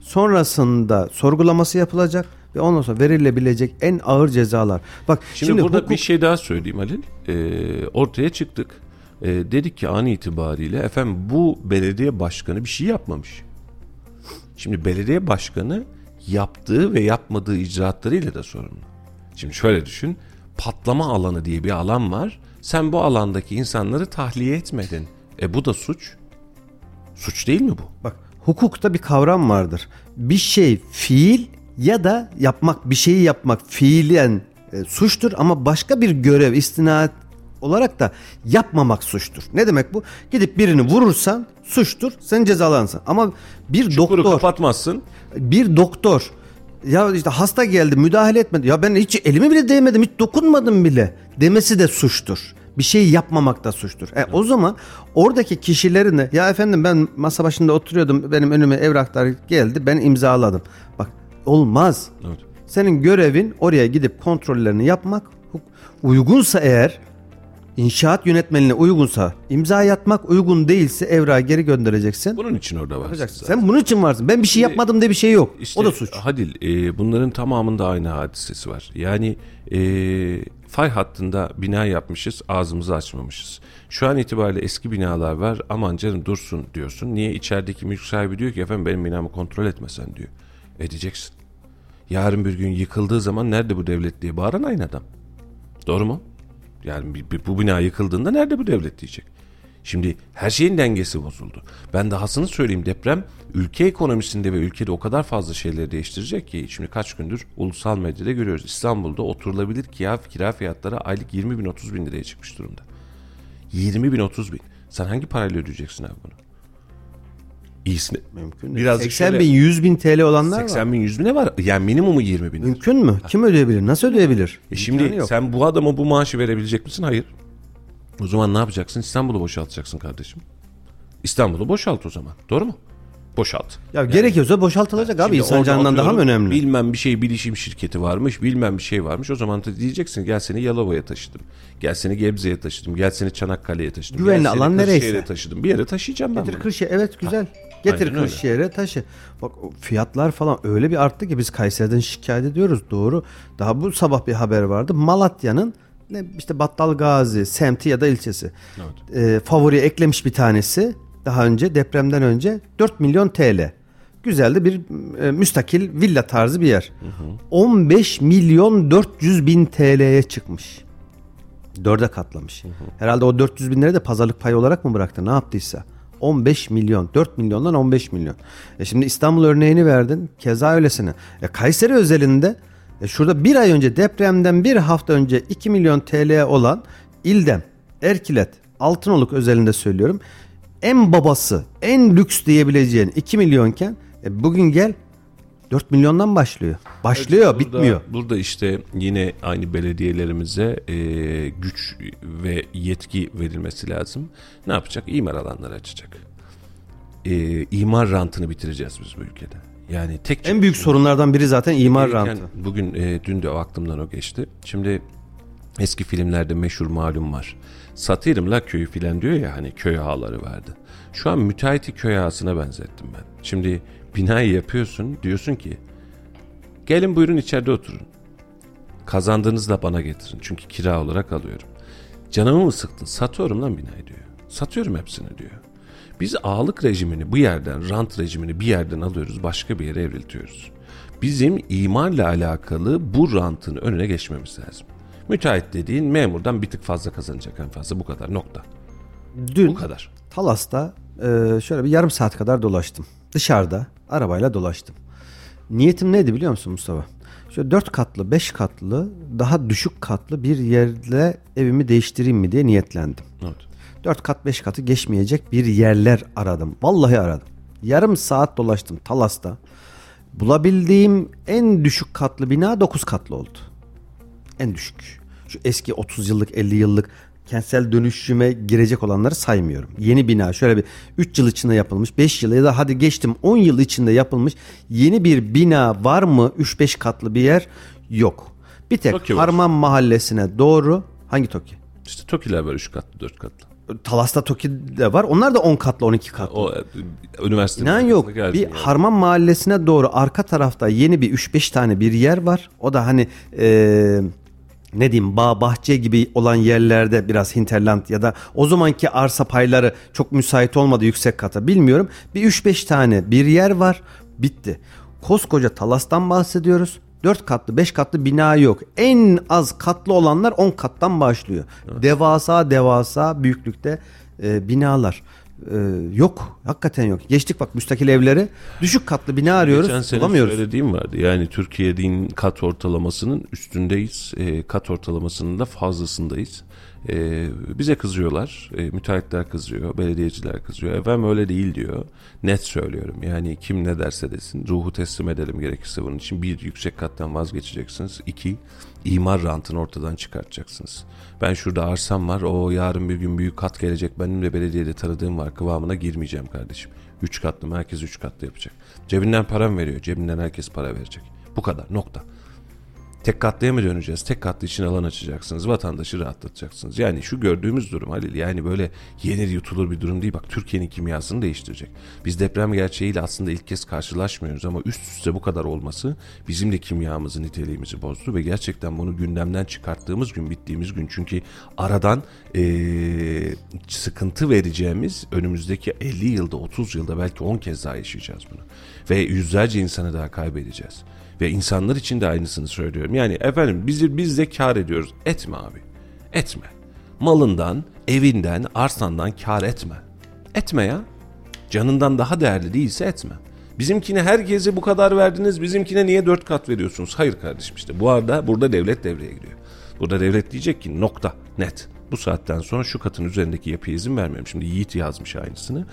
Sonrasında sorgulaması yapılacak ve ondan sonra verilebilecek en ağır cezalar. Bak Şimdi, şimdi, burada hukuk- bir şey daha söyleyeyim Halil. Ee, ortaya çıktık. Ee, dedik ki an itibariyle efendim bu belediye başkanı bir şey yapmamış. Şimdi belediye başkanı yaptığı ve yapmadığı icraatlarıyla da sorumlu. Şimdi şöyle düşün. Patlama alanı diye bir alan var. Sen bu alandaki insanları tahliye etmedin. E bu da suç. Suç değil mi bu? Bak hukukta bir kavram vardır. Bir şey fiil ya da yapmak bir şeyi yapmak fiilen e, suçtur ama başka bir görev istinad olarak da yapmamak suçtur. Ne demek bu? Gidip birini vurursan suçtur, sen cezalansın. Ama bir Çukuru doktor kapatmazsın. bir doktor ya işte hasta geldi müdahale etmedi. Ya ben hiç elimi bile değmedim hiç dokunmadım bile demesi de suçtur. Bir şey yapmamak da suçtur. E, o zaman oradaki kişilerin de ya efendim ben masa başında oturuyordum benim önüme evraklar geldi ben imzaladım. Bak olmaz. Evet. Senin görevin oraya gidip kontrollerini yapmak. Uygunsa eğer inşaat yönetmenine uygunsa imza yatmak uygun değilse evrağı geri göndereceksin. Bunun için orada var. Yapacaksın. Sen bunun için varsın. Ben bir şey yapmadım diye bir şey yok. İşte o da suç. Hadil e, bunların tamamında aynı hadisesi var. Yani e, fay hattında bina yapmışız ağzımızı açmamışız. Şu an itibariyle eski binalar var aman canım dursun diyorsun. Niye içerideki mülk sahibi diyor ki efendim benim binamı kontrol etmesen diyor. Edeceksin. Yarın bir gün yıkıldığı zaman nerede bu devlet diye bağıran aynı adam. Doğru mu? Yani bir- bir- bu bina yıkıldığında nerede bu devlet diyecek. Şimdi her şeyin dengesi bozuldu. Ben dahasını söyleyeyim deprem ülke ekonomisinde ve ülkede o kadar fazla şeyleri değiştirecek ki şimdi kaç gündür ulusal medyada görüyoruz. İstanbul'da oturulabilir kira, kira fiyatları aylık 20 bin 30 bin liraya çıkmış durumda. 20 bin 30 bin. Sen hangi parayla ödeyeceksin abi bunu? İyisini. Mümkün değil. Birazcık 80 şöyle- bin 100 bin TL olanlar var. 80 bin 100 bine var. Yani minimumu 20 bin. Mümkün mü? Kim ödeyebilir? Nasıl ödeyebilir? E şimdi yok. sen bu adama bu maaşı verebilecek misin? Hayır. O zaman ne yapacaksın? İstanbul'u boşaltacaksın kardeşim. İstanbul'u boşalt o zaman. Doğru mu? Boşalt. Ya gerekiyorsa boşaltılacak abi. İnsan canından daha mı önemli? Bilmem bir şey bilişim şirketi varmış, bilmem bir şey varmış. O zaman da diyeceksin gel seni Yalova'ya taşıdım. Gel seni Gebze'ye taşıdım. Gel seni Çanakkale'ye taşıdım. Güvenli gel seni alan Kırşehir'e nereyse. taşıdım. Bir yere taşıyacağım ben Getir bunu. Kırşehir evet güzel. Getir aynen öyle. Kırşehir'e taşı. Bak fiyatlar falan öyle bir arttı ki biz Kayseri'den şikayet ediyoruz doğru. Daha bu sabah bir haber vardı. Malatya'nın ne işte Battal Gazi semti ya da ilçesi. Ee, favoriye eklemiş bir tanesi daha önce depremden önce 4 milyon TL. Güzel de bir e, müstakil villa tarzı bir yer. 15 milyon 400 bin TL'ye çıkmış. Dörde katlamış. Herhalde o 400 bin lirayı da pazarlık payı olarak mı bıraktı ne yaptıysa. 15 milyon 4 milyondan 15 milyon. E şimdi İstanbul örneğini verdin keza öylesine. E Kayseri özelinde e şurada bir ay önce depremden bir hafta önce 2 milyon TL olan İldem, Erkilet, Altınoluk özelinde söylüyorum. En babası en lüks diyebileceğin 2 milyonken e bugün gel 4 milyondan başlıyor. Başlıyor Burada- bitmiyor. Burada işte yine aynı belediyelerimize e, güç ve yetki verilmesi lazım. Ne yapacak? İmar alanları açacak. E, imar rantını bitireceğiz biz bu ülkede. Yani tek En büyük sorunlardan biri zaten imar Gelirken rantı. Bugün e, dün de o aklımdan o geçti. Şimdi eski filmlerde meşhur malum var. Satırım la köyü filan diyor ya hani köy ağaları vardı. Şu an müteahhiti köy ağasına benzettim ben. Şimdi binayı yapıyorsun diyorsun ki gelin buyurun içeride oturun. Kazandığınızla bana getirin çünkü kira olarak alıyorum. Canımı mı sıktın? Satıyorum lan binayı diyor. Satıyorum hepsini diyor. Biz ağalık rejimini bu yerden, rant rejimini bir yerden alıyoruz, başka bir yere evriltiyoruz. Bizim imarla alakalı bu rantın önüne geçmemiz lazım. Müteahhit dediğin memurdan bir tık fazla kazanacak en fazla bu kadar nokta. Dün Bu kadar. Talas'ta şöyle bir yarım saat kadar dolaştım. Dışarıda arabayla dolaştım. Niyetim neydi biliyor musun Mustafa? Şöyle dört katlı, beş katlı, daha düşük katlı bir yerle evimi değiştireyim mi diye niyetlendim. Evet. Dört kat, beş katı geçmeyecek bir yerler aradım. Vallahi aradım. Yarım saat dolaştım Talas'ta. Bulabildiğim en düşük katlı bina 9 katlı oldu. En düşük. Şu eski 30 yıllık 50 yıllık kentsel dönüşüme girecek olanları saymıyorum. Yeni bina şöyle bir 3 yıl içinde yapılmış 5 yıl ya da hadi geçtim 10 yıl içinde yapılmış yeni bir bina var mı 3-5 katlı bir yer yok. Bir tek var. Harman mahallesine doğru hangi Toki? İşte TOKİ'ler var 3 katlı 4 katlı. Talas'ta Toki de var. Onlar da 10 katlı 12 katlı. O e, üniversite İnan yok. Bir Harman Mahallesi'ne doğru arka tarafta yeni bir 3-5 tane bir yer var. O da hani eee, ne diyeyim bağ bahçe gibi olan yerlerde biraz hinterland ya da o zamanki arsa payları çok müsait olmadı yüksek kata bilmiyorum. Bir 3-5 tane bir yer var. Bitti. Koskoca Talas'tan bahsediyoruz. 4 katlı 5 katlı bina yok. En az katlı olanlar 10 kattan başlıyor. Devasa devasa büyüklükte e, binalar. E, yok. Hakikaten yok. Geçtik bak müstakil evleri. Düşük katlı bina arıyoruz. Geçen sene bulamıyoruz. söylediğim vardı. Yani Türkiye'nin kat ortalamasının üstündeyiz. E, kat ortalamasının da fazlasındayız. E, bize kızıyorlar. E, müteahhitler kızıyor. Belediyeciler kızıyor. Efendim öyle değil diyor. Net söylüyorum. Yani kim ne derse desin. Ruhu teslim edelim gerekirse bunun için. Bir, yüksek kattan vazgeçeceksiniz. İki, imar rantını ortadan çıkartacaksınız. Ben şurada arsam var. O yarın bir gün büyük kat gelecek. Benim de belediyede tanıdığım var. Kıvamına girmeyeceğim kardeşim. Üç katlı mı? Herkes üç katlı yapacak. Cebinden param veriyor. Cebinden herkes para verecek. Bu kadar. Nokta. Tek katlıya mı döneceğiz? Tek katlı için alan açacaksınız. Vatandaşı rahatlatacaksınız. Yani şu gördüğümüz durum Halil yani böyle yenir yutulur bir durum değil. Bak Türkiye'nin kimyasını değiştirecek. Biz deprem gerçeğiyle aslında ilk kez karşılaşmıyoruz ama üst üste bu kadar olması bizim de kimyamızı niteliğimizi bozdu ve gerçekten bunu gündemden çıkarttığımız gün bittiğimiz gün çünkü aradan eee, sıkıntı vereceğimiz önümüzdeki 50 yılda 30 yılda belki 10 kez daha yaşayacağız bunu ve yüzlerce insanı daha kaybedeceğiz. Ve insanlar için de aynısını söylüyorum. Yani efendim biz, biz de kar ediyoruz. Etme abi. Etme. Malından, evinden, arsandan kar etme. Etme ya. Canından daha değerli değilse etme. Bizimkine herkese bu kadar verdiniz. Bizimkine niye dört kat veriyorsunuz? Hayır kardeşim işte. Bu arada burada devlet devreye giriyor. Burada devlet diyecek ki nokta net. Bu saatten sonra şu katın üzerindeki yapıya izin vermiyorum. Şimdi Yiğit yazmış aynısını.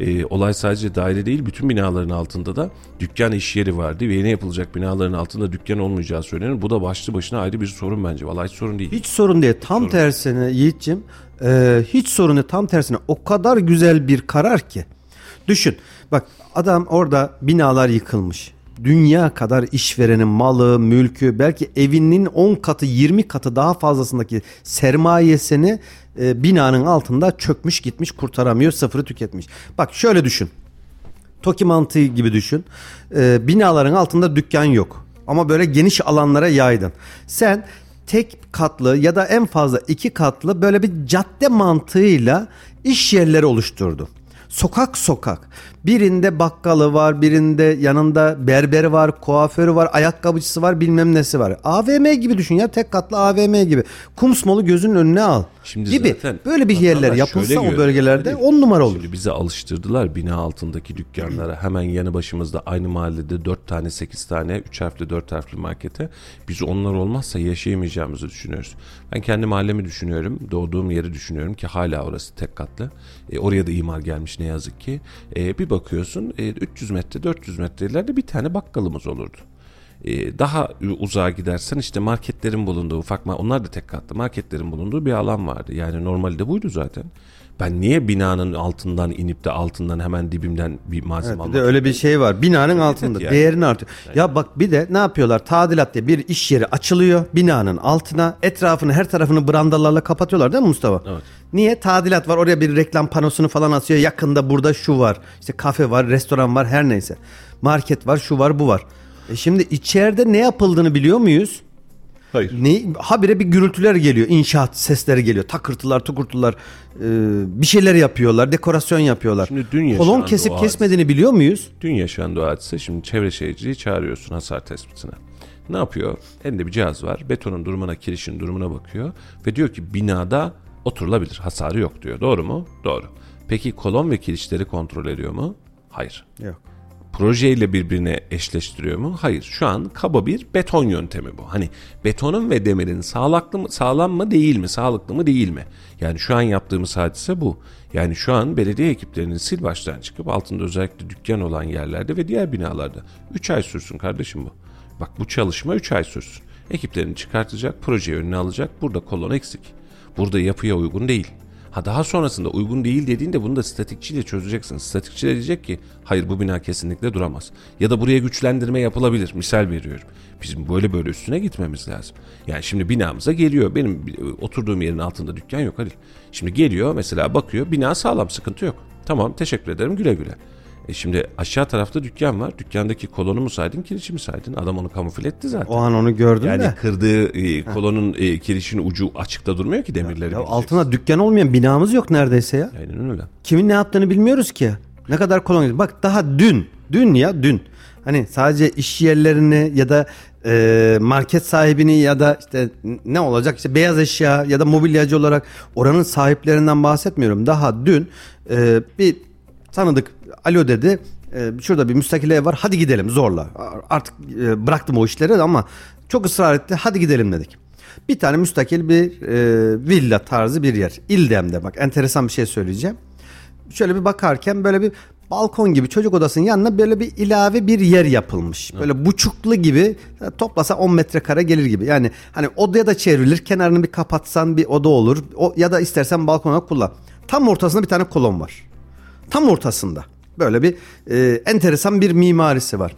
Ee, olay sadece daire değil bütün binaların altında da dükkan iş yeri vardı ve yeni yapılacak binaların altında dükkan olmayacağı söylenir. Bu da başlı başına ayrı bir sorun bence. Vallahi hiç sorun değil. Hiç sorun değil. Tam tersine Yiğit'cim e, hiç sorun değil. Tam tersine o kadar güzel bir karar ki. Düşün. Bak adam orada binalar yıkılmış. Dünya kadar işverenin malı, mülkü, belki evinin 10 katı, 20 katı daha fazlasındaki sermayesini e, binanın altında çökmüş gitmiş kurtaramıyor, sıfırı tüketmiş. Bak şöyle düşün. Toki mantığı gibi düşün. Ee, binaların altında dükkan yok. Ama böyle geniş alanlara yaydın. Sen tek katlı ya da en fazla iki katlı böyle bir cadde mantığıyla iş yerleri oluşturdu. Sokak sokak. Birinde bakkalı var, birinde yanında berberi var, kuaförü var, ayakkabıcısı var, bilmem nesi var. AVM gibi düşün ya tek katlı AVM gibi. Kumsmolu gözünün önüne al. Şimdi gibi. zaten Böyle bir yerler yapılsa o bölgelerde Hani on numara olur. Şimdi bizi alıştırdılar bina altındaki dükkanlara. Hemen yanı başımızda aynı mahallede 4 tane 8 tane 3 harfli 4 harfli markete. Biz onlar olmazsa yaşayamayacağımızı düşünüyoruz. Ben kendi mahallemi düşünüyorum. Doğduğum yeri düşünüyorum ki hala orası tek katlı. E, oraya da imar gelmiş ne yazık ki. E, bir bakıyorsun e, 300 metre 400 metre ileride bir tane bakkalımız olurdu. Ee, daha uzağa gidersen işte marketlerin bulunduğu ufak onlar da tek katlı marketlerin bulunduğu bir alan vardı. Yani normalde buydu zaten. Ben niye binanın altından inip de altından hemen dibimden bir malzeme Evet, bir de öyle bir şey var. Binanın altında yani. değerini artıyor. Ya bak bir de ne yapıyorlar? Tadilat diye bir iş yeri açılıyor binanın altına. Etrafını her tarafını brandalarla kapatıyorlar değil mi Mustafa? Evet. Niye? Tadilat var. Oraya bir reklam panosunu falan asıyor. Yakında burada şu var. İşte kafe var, restoran var her neyse. Market var, şu var, bu var. E şimdi içeride ne yapıldığını biliyor muyuz? Hayır. Ne, habire bir gürültüler geliyor. inşaat sesleri geliyor. Takırtılar, tukurtular. e, bir şeyler yapıyorlar. Dekorasyon yapıyorlar. Şimdi dün Kolon yaşandı kesip o kesmediğini biliyor muyuz? Dün yaşandı o hadise. Şimdi çevre şehirciliği çağırıyorsun hasar tespitine. Ne yapıyor? Elinde bir cihaz var. Betonun durumuna, kirişin durumuna bakıyor. Ve diyor ki binada oturulabilir. Hasarı yok diyor. Doğru mu? Doğru. Peki kolon ve kirişleri kontrol ediyor mu? Hayır. Yok. Projeyle birbirine eşleştiriyor mu? Hayır. Şu an kaba bir beton yöntemi bu. Hani betonun ve demirin sağlıklı mı, sağlam mı değil mi? Sağlıklı mı değil mi? Yani şu an yaptığımız hadise bu. Yani şu an belediye ekiplerinin sil baştan çıkıp altında özellikle dükkan olan yerlerde ve diğer binalarda 3 ay sürsün kardeşim bu. Bak bu çalışma 3 ay sürsün. Ekiplerini çıkartacak, projeyi önüne alacak. Burada kolon eksik. Burada yapıya uygun değil. Ha daha sonrasında uygun değil dediğinde bunu da statikçiyle çözeceksin. Statikçi de diyecek ki hayır bu bina kesinlikle duramaz. Ya da buraya güçlendirme yapılabilir. Misal veriyorum. Bizim böyle böyle üstüne gitmemiz lazım. Yani şimdi binamıza geliyor. Benim oturduğum yerin altında dükkan yok Halil. Şimdi geliyor mesela bakıyor bina sağlam sıkıntı yok. Tamam teşekkür ederim güle güle. E şimdi aşağı tarafta dükkan var. Dükkandaki kolonu mu saydın, kirişi mi saydın? Adam onu kamufle etti zaten. O an onu gördüm yani de. kırdığı e, kolonun e, kirişin ucu açıkta durmuyor ki demirleri. Ya bileceksin. altına dükkan olmayan binamız yok neredeyse ya. Aynen öyle. Kimin ne yaptığını bilmiyoruz ki. Ne kadar kolon. Bak daha dün. Dün ya dün. Hani sadece iş yerlerini ya da e, market sahibini ya da işte ne olacak işte beyaz eşya ya da mobilyacı olarak oranın sahiplerinden bahsetmiyorum. Daha dün e, bir tanıdık alo dedi. E, şurada bir müstakil ev var hadi gidelim zorla. Artık e, bıraktım o işleri ama çok ısrar etti hadi gidelim dedik. Bir tane müstakil bir e, villa tarzı bir yer. İldem'de bak enteresan bir şey söyleyeceğim. Şöyle bir bakarken böyle bir balkon gibi çocuk odasının yanına böyle bir ilave bir yer yapılmış. Böyle buçuklu gibi toplasa 10 metrekare gelir gibi. Yani hani odaya da çevrilir kenarını bir kapatsan bir oda olur. O, ya da istersen balkona kullan. Tam ortasında bir tane kolon var. Tam ortasında. Böyle bir e, enteresan bir mimarisi var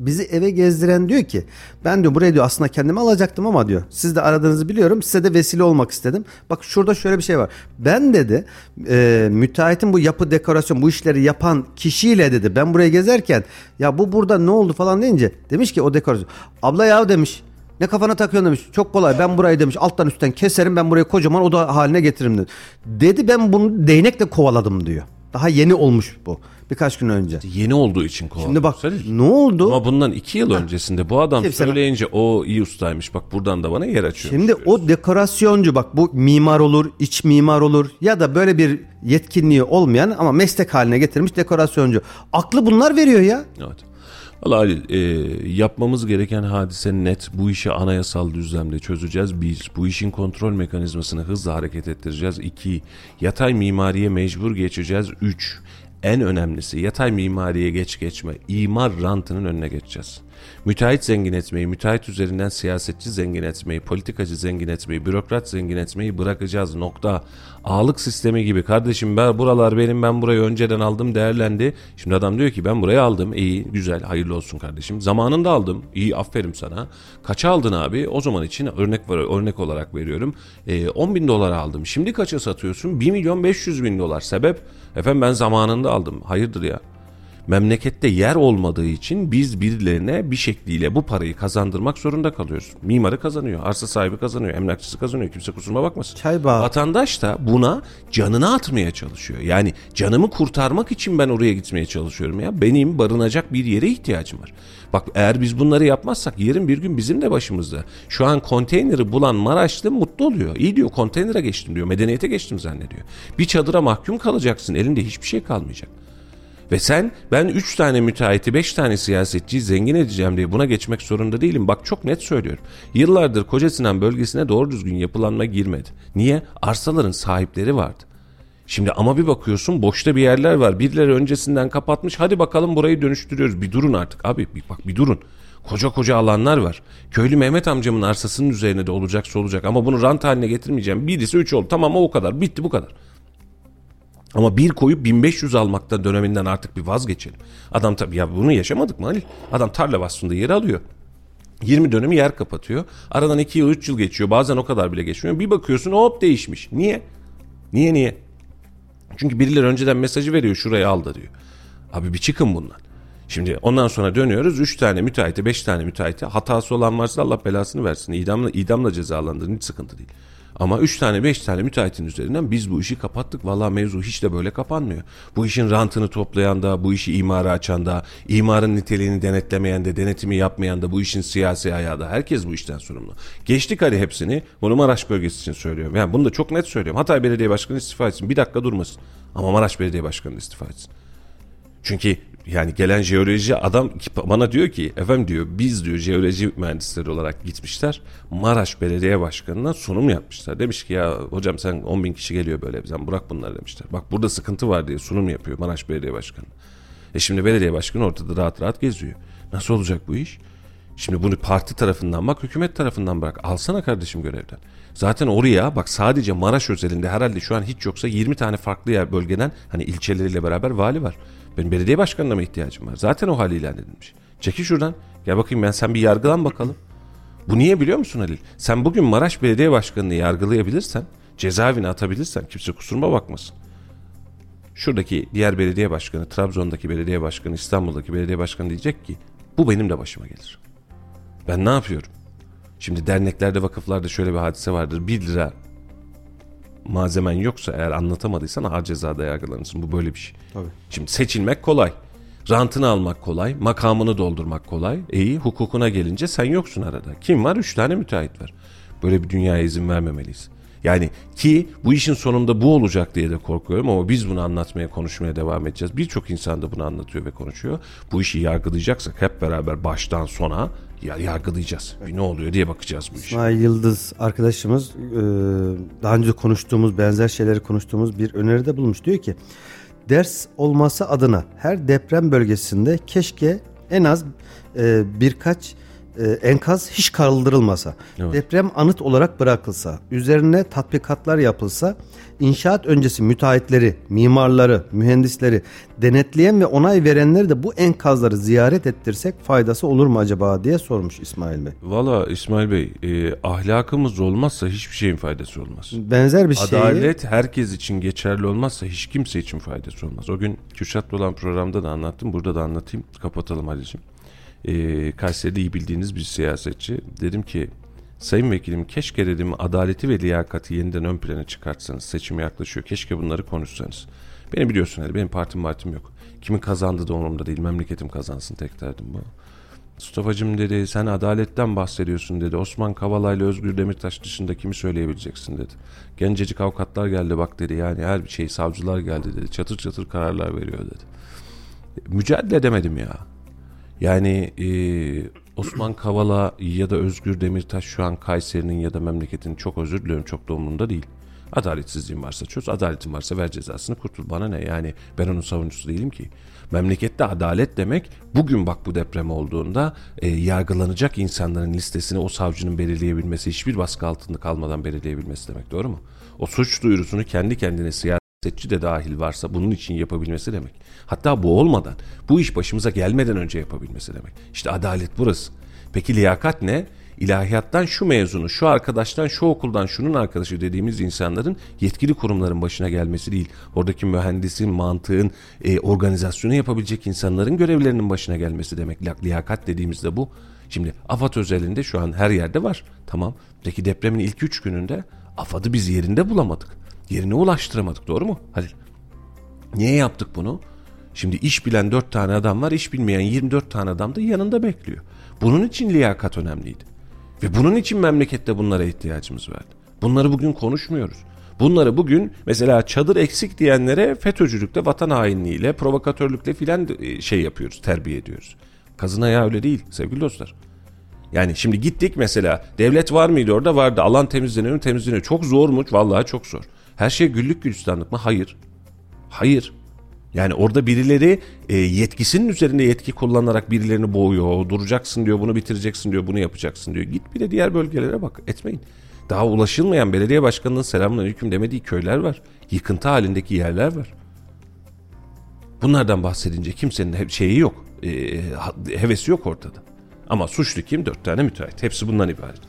bizi eve gezdiren diyor ki ben diyor buraya diyor aslında kendimi alacaktım ama diyor siz de aradığınızı biliyorum size de vesile olmak istedim. Bak şurada şöyle bir şey var. Ben dedi e, müteahhitin bu yapı dekorasyon bu işleri yapan kişiyle dedi ben buraya gezerken ya bu burada ne oldu falan deyince demiş ki o dekorasyon abla ya demiş ne kafana takıyorsun demiş. Çok kolay ben burayı demiş alttan üstten keserim ben burayı kocaman oda haline getiririm dedi. Dedi ben bunu değnekle kovaladım diyor. Daha yeni olmuş bu birkaç gün önce. Yeni olduğu için kovaladı. Şimdi bak Halil. ne oldu? Ama bundan iki yıl öncesinde bu adam Kimse- söyleyince o iyi ustaymış bak buradan da bana yer açıyor. Şimdi o dekorasyoncu bak bu mimar olur, iç mimar olur ya da böyle bir yetkinliği olmayan ama meslek haline getirmiş dekorasyoncu. Aklı bunlar veriyor ya. Evet. Valla Halil e, yapmamız gereken hadise net. Bu işi anayasal düzlemde çözeceğiz. Bir, bu işin kontrol mekanizmasını hızla hareket ettireceğiz. İki, yatay mimariye mecbur geçeceğiz. Üç, en önemlisi yatay mimariye geç geçme. imar rantının önüne geçeceğiz. Müteahhit zengin etmeyi, müteahhit üzerinden siyasetçi zengin etmeyi, politikacı zengin etmeyi, bürokrat zengin etmeyi bırakacağız nokta. Ağlık sistemi gibi kardeşim ben buralar benim ben burayı önceden aldım değerlendi. Şimdi adam diyor ki ben burayı aldım iyi güzel hayırlı olsun kardeşim. Zamanında aldım iyi aferin sana. Kaça aldın abi? O zaman için örnek var örnek olarak veriyorum. E, 10 bin dolara aldım. Şimdi kaça satıyorsun? 1 milyon 500 bin dolar. Sebep? Efendim ben zamanında aldım. Hayırdır ya? Memlekette yer olmadığı için biz birilerine bir şekliyle bu parayı kazandırmak zorunda kalıyoruz. Mimarı kazanıyor, arsa sahibi kazanıyor, emlakçısı kazanıyor. Kimse kusuruma bakmasın. Çay bağı. Vatandaş da buna canını atmaya çalışıyor. Yani canımı kurtarmak için ben oraya gitmeye çalışıyorum ya. Benim barınacak bir yere ihtiyacım var. Bak eğer biz bunları yapmazsak yarın bir gün bizim de başımızda. Şu an konteyneri bulan Maraşlı mutlu oluyor. İyi diyor konteynere geçtim diyor. Medeniyete geçtim zannediyor. Bir çadıra mahkum kalacaksın. Elinde hiçbir şey kalmayacak. Ve sen ben 3 tane müteahhiti 5 tane siyasetçiyi zengin edeceğim diye buna geçmek zorunda değilim. Bak çok net söylüyorum. Yıllardır Koca Sinan bölgesine doğru düzgün yapılanma girmedi. Niye? Arsaların sahipleri vardı. Şimdi ama bir bakıyorsun boşta bir yerler var. Birileri öncesinden kapatmış. Hadi bakalım burayı dönüştürüyoruz. Bir durun artık abi. Bir, bak bir durun. Koca koca alanlar var. Köylü Mehmet amcamın arsasının üzerine de olacaksa olacak. Ama bunu rant haline getirmeyeceğim. Birisi 3 oldu. Tamam o kadar. Bitti bu kadar. Ama bir koyup 1500 almakta döneminden artık bir vazgeçelim. Adam tabii ya bunu yaşamadık mı Halil? Adam tarla vasfında yer alıyor. 20 dönemi yer kapatıyor. Aradan 2 yıl 3 yıl geçiyor. Bazen o kadar bile geçmiyor. Bir bakıyorsun hop değişmiş. Niye? Niye niye? Çünkü birileri önceden mesajı veriyor şurayı al da diyor. Abi bir çıkın bundan. Şimdi ondan sonra dönüyoruz 3 tane müteahhite 5 tane müteahhite hatası olan varsa Allah belasını versin. İdamla, idamla cezalandırın hiç sıkıntı değil. Ama 3 tane 5 tane müteahhitin üzerinden biz bu işi kapattık. Valla mevzu hiç de böyle kapanmıyor. Bu işin rantını toplayan da, bu işi imara açan da, imarın niteliğini denetlemeyen de, denetimi yapmayan da, bu işin siyasi ayağı da herkes bu işten sorumlu. Geçtik hadi hepsini. Bunu Maraş bölgesi için söylüyorum. Yani bunu da çok net söylüyorum. Hatay Belediye Başkanı istifa etsin. Bir dakika durmasın. Ama Maraş Belediye Başkanı istifa etsin. Çünkü yani gelen jeoloji adam bana diyor ki efendim diyor biz diyor jeoloji mühendisleri olarak gitmişler Maraş Belediye Başkanı'na sunum yapmışlar. Demiş ki ya hocam sen 10 bin kişi geliyor böyle sen bırak bunları demişler. Bak burada sıkıntı var diye sunum yapıyor Maraş Belediye Başkanı. E şimdi belediye başkanı ortada rahat rahat geziyor. Nasıl olacak bu iş? Şimdi bunu parti tarafından bak hükümet tarafından bırak. Alsana kardeşim görevden. Zaten oraya bak sadece Maraş özelinde herhalde şu an hiç yoksa 20 tane farklı yer bölgeden hani ilçeleriyle beraber vali var. Benim belediye başkanına mı ihtiyacım var? Zaten o hal ilan edilmiş. Çekil şuradan. Gel bakayım ben sen bir yargılan bakalım. Bu niye biliyor musun Halil? Sen bugün Maraş Belediye Başkanı'nı yargılayabilirsen, cezaevine atabilirsen kimse kusuruma bakmasın. Şuradaki diğer belediye başkanı, Trabzon'daki belediye başkanı, İstanbul'daki belediye başkanı diyecek ki bu benim de başıma gelir. Ben ne yapıyorum? Şimdi derneklerde, vakıflarda şöyle bir hadise vardır. 1 lira malzemen yoksa eğer anlatamadıysan ağır cezada yargılanırsın. Bu böyle bir şey. Tabii. Şimdi seçilmek kolay. Rantını almak kolay. Makamını doldurmak kolay. İyi hukukuna gelince sen yoksun arada. Kim var? Üç tane müteahhit var. Böyle bir dünyaya izin vermemeliyiz. Yani ki bu işin sonunda bu olacak diye de korkuyorum ama biz bunu anlatmaya, konuşmaya devam edeceğiz. Birçok insan da bunu anlatıyor ve konuşuyor. Bu işi yargılayacaksak hep beraber baştan sona ya yargılayacağız. Bir ne oluyor diye bakacağız bu işe. İsmail Yıldız arkadaşımız e, daha önce konuştuğumuz benzer şeyleri konuştuğumuz bir öneride bulmuş. Diyor ki ders olması adına her deprem bölgesinde keşke en az e, birkaç e, enkaz hiç kaldırılmasa, Evet. deprem anıt olarak bırakılsa, üzerine tatbikatlar yapılsa, inşaat öncesi müteahhitleri, mimarları, mühendisleri denetleyen ve onay verenleri de bu enkazları ziyaret ettirsek faydası olur mu acaba diye sormuş İsmail Bey. Valla İsmail Bey e, ahlakımız olmazsa hiçbir şeyin faydası olmaz. Benzer bir şey. Adalet herkes için geçerli olmazsa hiç kimse için faydası olmaz. O gün Kürşat'la olan programda da anlattım. Burada da anlatayım. Kapatalım Ali'ciğim. Ee, Kayseri'de iyi bildiğiniz bir siyasetçi. Dedim ki Sayın Vekilim keşke dedim adaleti ve liyakati yeniden ön plana çıkartsanız. Seçim yaklaşıyor. Keşke bunları konuşsanız. Beni biliyorsun Ali benim partim partim yok. Kimin kazandığı da umurumda değil. Memleketim kazansın tek derdim bu. Mustafa'cığım dedi sen adaletten bahsediyorsun dedi. Osman Kavala ile Özgür Demirtaş dışında kimi söyleyebileceksin dedi. Gencecik avukatlar geldi bak dedi yani her bir şey savcılar geldi dedi. Çatır çatır kararlar veriyor dedi. Mücadele edemedim ya. Yani e, Osman Kavala ya da Özgür Demirtaş şu an Kayseri'nin ya da memleketin çok özür diliyorum çok da umurumda değil. Adaletsizliğin varsa çöz, adaletin varsa ver cezasını kurtul. Bana ne yani ben onun savunucusu değilim ki. Memlekette adalet demek bugün bak bu deprem olduğunda e, yargılanacak insanların listesini o savcının belirleyebilmesi, hiçbir baskı altında kalmadan belirleyebilmesi demek doğru mu? O suç duyurusunu kendi kendine siyasetçi de dahil varsa bunun için yapabilmesi demek. Hatta bu olmadan, bu iş başımıza gelmeden önce yapabilmesi demek. İşte adalet burası. Peki liyakat ne? İlahiyattan şu mezunu, şu arkadaştan, şu okuldan, şunun arkadaşı dediğimiz insanların yetkili kurumların başına gelmesi değil. Oradaki mühendisin, mantığın, e, organizasyonu yapabilecek insanların görevlerinin başına gelmesi demek. Li- Liyakat dediğimizde bu. Şimdi AFAD özelinde şu an her yerde var. Tamam. Peki depremin ilk üç gününde AFAD'ı biz yerinde bulamadık. Yerine ulaştıramadık doğru mu? Halil. Niye yaptık bunu? Şimdi iş bilen 4 tane adam var, iş bilmeyen 24 tane adam da yanında bekliyor. Bunun için liyakat önemliydi. Ve bunun için memlekette bunlara ihtiyacımız vardı. Bunları bugün konuşmuyoruz. Bunları bugün mesela çadır eksik diyenlere FETÖ'cülükle, vatan hainliğiyle, provokatörlükle filan e, şey yapıyoruz, terbiye ediyoruz. Kazın ayağı öyle değil sevgili dostlar. Yani şimdi gittik mesela devlet var mıydı orada vardı alan temizleniyor temizleniyor. Çok zor mu? Vallahi çok zor. Her şey güllük gülistanlık mı? Hayır. Hayır. Yani orada birileri e, yetkisinin üzerinde yetki kullanarak birilerini boğuyor. Duracaksın diyor, bunu bitireceksin diyor, bunu yapacaksın diyor. Git bir de diğer bölgelere bak. Etmeyin. Daha ulaşılmayan belediye başkanının selamünaleyküm demediği köyler var. Yıkıntı halindeki yerler var. Bunlardan bahsedince kimsenin şeyi yok. e, ha- hevesi yok ortada. Ama suçlu kim? Dört tane müteahhit. Hepsi bundan ibaret.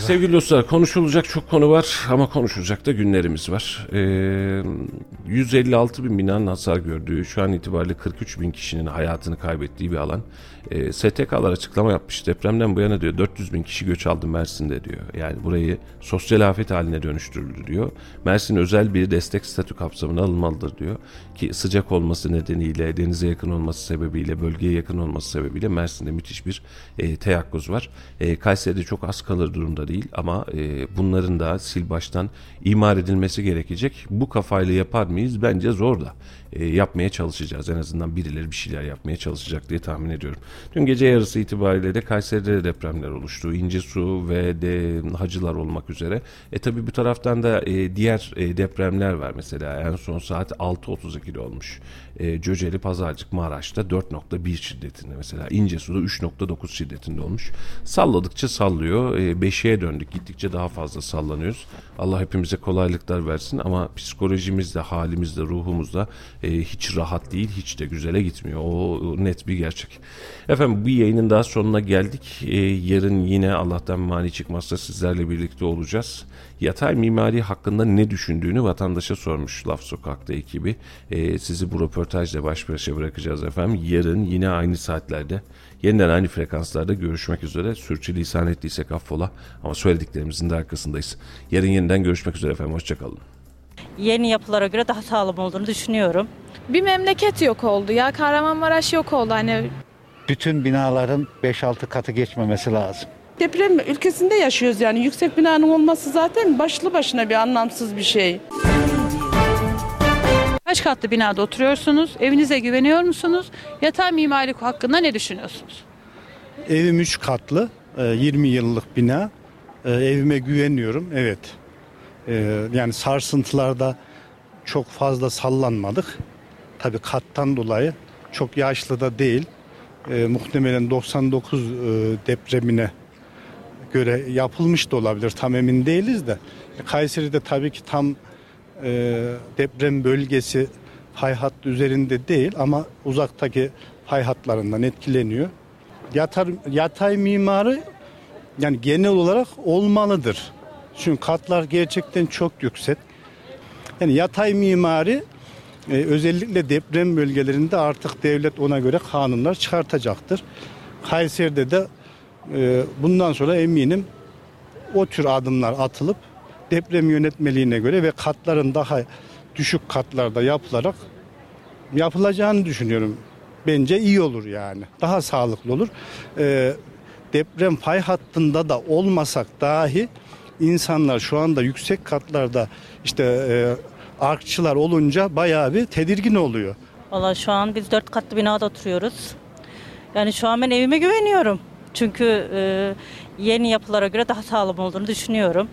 Sevgili dostlar konuşulacak çok konu var ama konuşulacak da günlerimiz var. Ee, 156 bin binanın hasar gördüğü şu an itibariyle 43 bin kişinin hayatını kaybettiği bir alan. Ee, STK'lar açıklama yapmış depremden bu yana diyor 400 bin kişi göç aldı Mersin'de diyor. Yani burayı sosyal afet haline dönüştürüldü diyor. Mersin özel bir destek statü kapsamına alınmalıdır diyor. Ki sıcak olması nedeniyle denize yakın olması sebebiyle bölgeye yakın olması sebebiyle Mersin'de müthiş bir e, teyakkuz var. E, Kayseri'de çok az kalır durumda değil ama e, bunların da sil baştan imar edilmesi gerekecek. Bu kafayla yapar mıyız? Bence zor da. E, yapmaya çalışacağız. En azından birileri bir şeyler yapmaya çalışacak diye tahmin ediyorum. Dün gece yarısı itibariyle de Kayseri'de de depremler oluştu. İncesu ve de Hacılar olmak üzere. E tabi bu taraftan da e, diğer e, depremler var. Mesela en son saat 6.32'de olmuş. E, Cöceli Pazarcık Maraş'ta 4.1 şiddetinde mesela. İncesu'da 3.9 şiddetinde olmuş. Salladıkça sallıyor. E, beşiğe döndük. Gittikçe daha fazla sallanıyoruz. Allah hepimize kolaylıklar versin ama psikolojimizde, halimizde, ruhumuzda e, hiç rahat değil, hiç de güzele gitmiyor. O net bir gerçek. Efendim bu yayının daha sonuna geldik. E, yarın yine Allah'tan mani çıkmazsa sizlerle birlikte olacağız. Yatay mimari hakkında ne düşündüğünü vatandaşa sormuş Laf Sokak'ta ekibi. E, sizi bu röportajla baş başa bırakacağız efendim. Yarın yine aynı saatlerde, yeniden aynı frekanslarda görüşmek üzere. Sürçülisan ettiysek affola ama söylediklerimizin de arkasındayız. Yarın yeniden görüşmek üzere efendim. Hoşçakalın. Yeni yapılara göre daha sağlam olduğunu düşünüyorum. Bir memleket yok oldu ya. Kahramanmaraş yok oldu. Hani bütün binaların 5-6 katı geçmemesi lazım. Deprem ülkesinde yaşıyoruz yani. Yüksek binanın olması zaten başlı başına bir anlamsız bir şey. Kaç katlı binada oturuyorsunuz? Evinize güveniyor musunuz? Yatay mimarlık hakkında ne düşünüyorsunuz? Evim 3 katlı, e, 20 yıllık bina. E, Evime güveniyorum, evet. E, Yani sarsıntılarda çok fazla sallanmadık. Tabii kattan dolayı çok yaşlı da değil. E, Muhtemelen 99 e, depremine göre yapılmış da olabilir. Tam emin değiliz de. Kayseri'de tabii ki tam e, deprem bölgesi fay hattı üzerinde değil ama uzaktaki fay hatlarından etkileniyor. Yatar, yatay mimarı yani genel olarak olmalıdır. Çünkü katlar gerçekten çok yüksek. Yani yatay mimari e, özellikle deprem bölgelerinde artık devlet ona göre kanunlar çıkartacaktır. Kayseri'de de e, bundan sonra eminim o tür adımlar atılıp deprem yönetmeliğine göre ve katların daha düşük katlarda yapılarak yapılacağını düşünüyorum. Bence iyi olur yani. Daha sağlıklı olur. Ee, deprem fay hattında da olmasak dahi insanlar şu anda yüksek katlarda işte e, arkçılar olunca bayağı bir tedirgin oluyor. Valla şu an biz dört katlı binada oturuyoruz. Yani şu an ben evime güveniyorum. Çünkü e, yeni yapılara göre daha sağlam olduğunu düşünüyorum.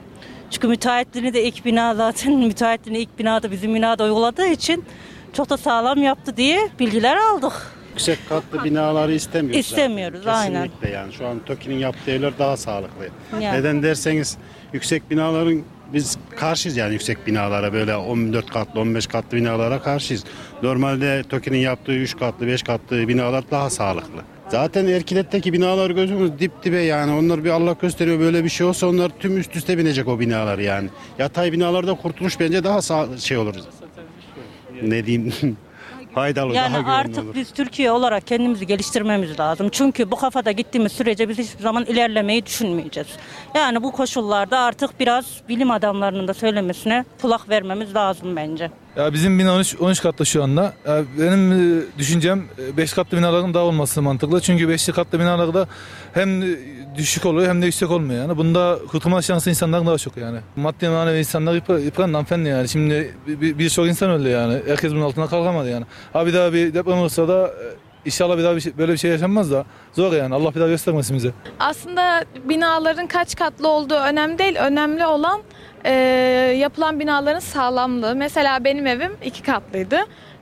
Çünkü müteahhitliğini de ilk bina zaten müteahhitliğini ilk binada bizim binada uyguladığı için çok da sağlam yaptı diye bilgiler aldık. Yüksek katlı binaları istemiyoruz. İstemiyoruz, zaten. aynen. Kesinlikle yani. Şu an TOKİ'nin yaptığı evler daha sağlıklı. Yani. Neden derseniz yüksek binaların biz karşıyız yani yüksek binalara böyle 14 katlı 15 katlı binalara karşıyız. Normalde TOKİ'nin yaptığı 3 katlı 5 katlı binalar daha sağlıklı. Zaten Erkilet'teki binalar gözümüz dip dibe yani. Onlar bir Allah gösteriyor böyle bir şey olsa onlar tüm üst üste binecek o binalar yani. Yatay binalarda kurtuluş bence daha sağ, şey olur. Ne diyeyim? Faydalı, daha Yani güvenli artık olur. biz Türkiye olarak kendimizi geliştirmemiz lazım. Çünkü bu kafada gittiğimiz sürece biz hiçbir zaman ilerlemeyi düşünmeyeceğiz. Yani bu koşullarda artık biraz bilim adamlarının da söylemesine kulak vermemiz lazım bence. Ya bizim bina 13, 13 katlı şu anda. Ya benim e, düşüncem 5 katlı binaların daha olması mantıklı. Çünkü 5 katlı binalarda hem düşük oluyor hem de yüksek olmuyor yani. Bunda kurtulma şansı insanların daha çok yani. Maddi manevi insanlar yıpra- yıprandı hanımefendi yani. Şimdi bir- bir- birçok insan öldü yani. Herkes bunun altına kalkamadı yani. Ha bir daha bir deprem olursa da e, inşallah bir daha bir şey- böyle bir şey yaşanmaz da zor yani. Allah bir daha göstermesin bize. Aslında binaların kaç katlı olduğu önemli değil. Önemli olan e, yapılan binaların sağlamlığı. Mesela benim evim iki katlıydı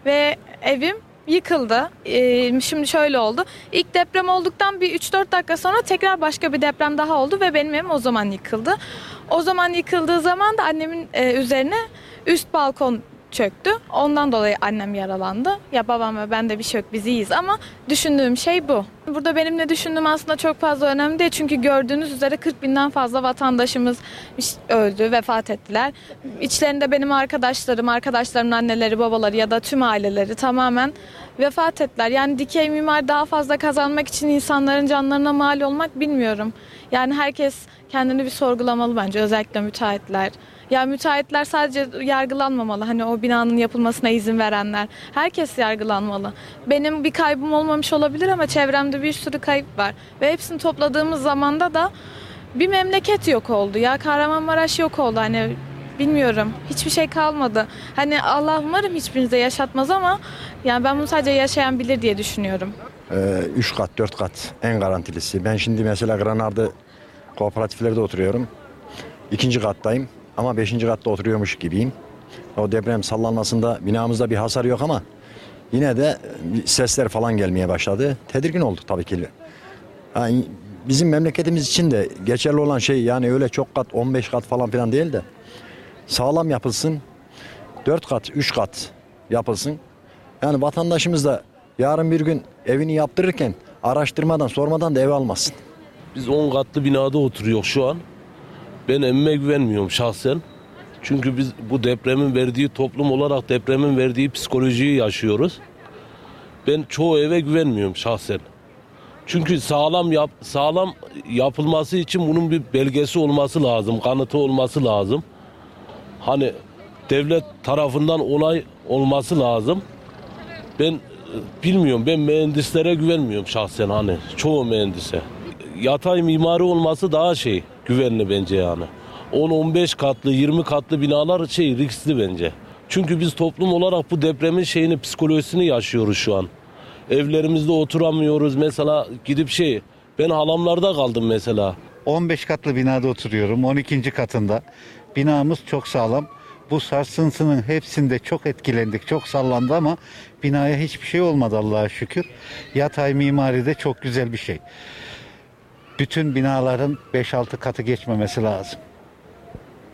ve evim yıkıldı. E, şimdi şöyle oldu. İlk deprem olduktan bir 3-4 dakika sonra tekrar başka bir deprem daha oldu ve benim evim o zaman yıkıldı. O zaman yıkıldığı zaman da annemin e, üzerine üst balkon çöktü. Ondan dolayı annem yaralandı. Ya babam ve ben de bir şey yok biz iyiyiz ama düşündüğüm şey bu. Burada benim ne düşündüğüm aslında çok fazla önemli değil. Çünkü gördüğünüz üzere 40 binden fazla vatandaşımız öldü, vefat ettiler. İçlerinde benim arkadaşlarım, arkadaşlarımın anneleri, babaları ya da tüm aileleri tamamen vefat ettiler. Yani dikey mimar daha fazla kazanmak için insanların canlarına mal olmak bilmiyorum. Yani herkes kendini bir sorgulamalı bence özellikle müteahhitler. Ya müteahhitler sadece yargılanmamalı. Hani o binanın yapılmasına izin verenler. Herkes yargılanmalı. Benim bir kaybım olmamış olabilir ama çevremde bir sürü kayıp var. Ve hepsini topladığımız zamanda da bir memleket yok oldu. Ya Kahramanmaraş yok oldu. Hani bilmiyorum. Hiçbir şey kalmadı. Hani Allah umarım hiçbirinize yaşatmaz ama yani ben bunu sadece yaşayan bilir diye düşünüyorum. 3 kat 4 kat en garantilisi. Ben şimdi mesela Granar'da kooperatiflerde oturuyorum. İkinci kattayım ama beşinci katta oturuyormuş gibiyim. O deprem sallanmasında binamızda bir hasar yok ama yine de sesler falan gelmeye başladı. Tedirgin olduk tabii ki. Ha, bizim memleketimiz için de geçerli olan şey yani öyle çok kat 15 kat falan filan değil de sağlam yapılsın. 4 kat 3 kat yapılsın. Yani vatandaşımız da yarın bir gün evini yaptırırken araştırmadan sormadan da ev almasın. Biz 10 katlı binada oturuyoruz şu an. Ben evime güvenmiyorum şahsen. Çünkü biz bu depremin verdiği toplum olarak depremin verdiği psikolojiyi yaşıyoruz. Ben çoğu eve güvenmiyorum şahsen. Çünkü sağlam yap, sağlam yapılması için bunun bir belgesi olması lazım, kanıtı olması lazım. Hani devlet tarafından onay olması lazım. Ben e, bilmiyorum. Ben mühendislere güvenmiyorum şahsen hani. Çoğu mühendise. Yatay mimari olması daha şey güvenli bence yani. 10-15 katlı 20 katlı binalar şey riskli bence. Çünkü biz toplum olarak bu depremin şeyini psikolojisini yaşıyoruz şu an. Evlerimizde oturamıyoruz mesela gidip şey ben halamlarda kaldım mesela. 15 katlı binada oturuyorum 12. katında. Binamız çok sağlam. Bu sarsıntının hepsinde çok etkilendik, çok sallandı ama binaya hiçbir şey olmadı Allah'a şükür. Yatay mimari de çok güzel bir şey. Bütün binaların 5-6 katı geçmemesi lazım.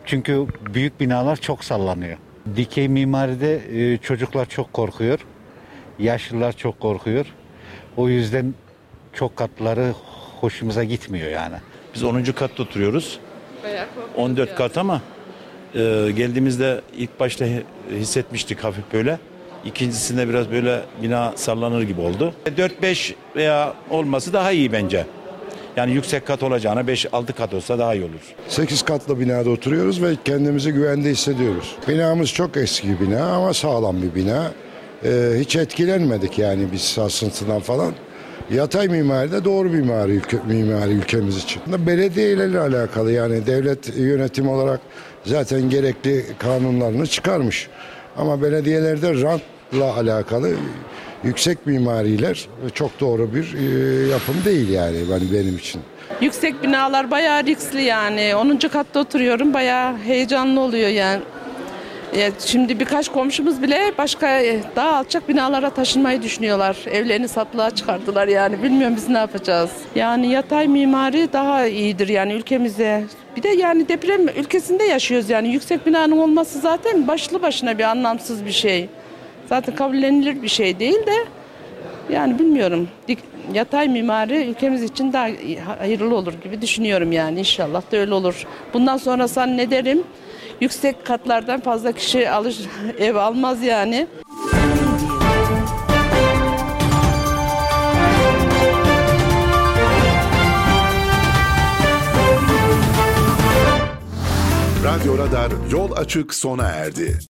Çünkü büyük binalar çok sallanıyor. Dikey mimaride e, çocuklar çok korkuyor. Yaşlılar çok korkuyor. O yüzden çok katları hoşumuza gitmiyor yani. Biz 10. katta oturuyoruz. 14 kat ama e, geldiğimizde ilk başta hi- hissetmiştik hafif böyle. İkincisinde biraz böyle bina sallanır gibi oldu. 4-5 veya olması daha iyi bence. Yani yüksek kat olacağına 5-6 kat olsa daha iyi olur. 8 katlı binada oturuyoruz ve kendimizi güvende hissediyoruz. Binamız çok eski bina ama sağlam bir bina. Ee, hiç etkilenmedik yani biz sarsıntıdan falan. Yatay mimari de doğru mimari, ülke, mimari ülkemiz için. Belediyelerle alakalı yani devlet yönetim olarak zaten gerekli kanunlarını çıkarmış. Ama belediyelerde rantla alakalı yüksek mimariler çok doğru bir e, yapım değil yani ben benim için. Yüksek binalar bayağı riskli yani. 10. katta oturuyorum bayağı heyecanlı oluyor yani. Şimdi birkaç komşumuz bile başka e, daha alçak binalara taşınmayı düşünüyorlar. Evlerini satılığa çıkardılar yani. Bilmiyorum biz ne yapacağız. Yani yatay mimari daha iyidir yani ülkemize. Bir de yani deprem ülkesinde yaşıyoruz yani. Yüksek binanın olması zaten başlı başına bir anlamsız bir şey. Zaten kabullenilir bir şey değil de yani bilmiyorum. Yatay mimari ülkemiz için daha hayırlı olur gibi düşünüyorum yani. İnşallah da öyle olur. Bundan sonra ne derim? Yüksek katlardan fazla kişi alır ev almaz yani. Radyo Radar yol açık sona erdi.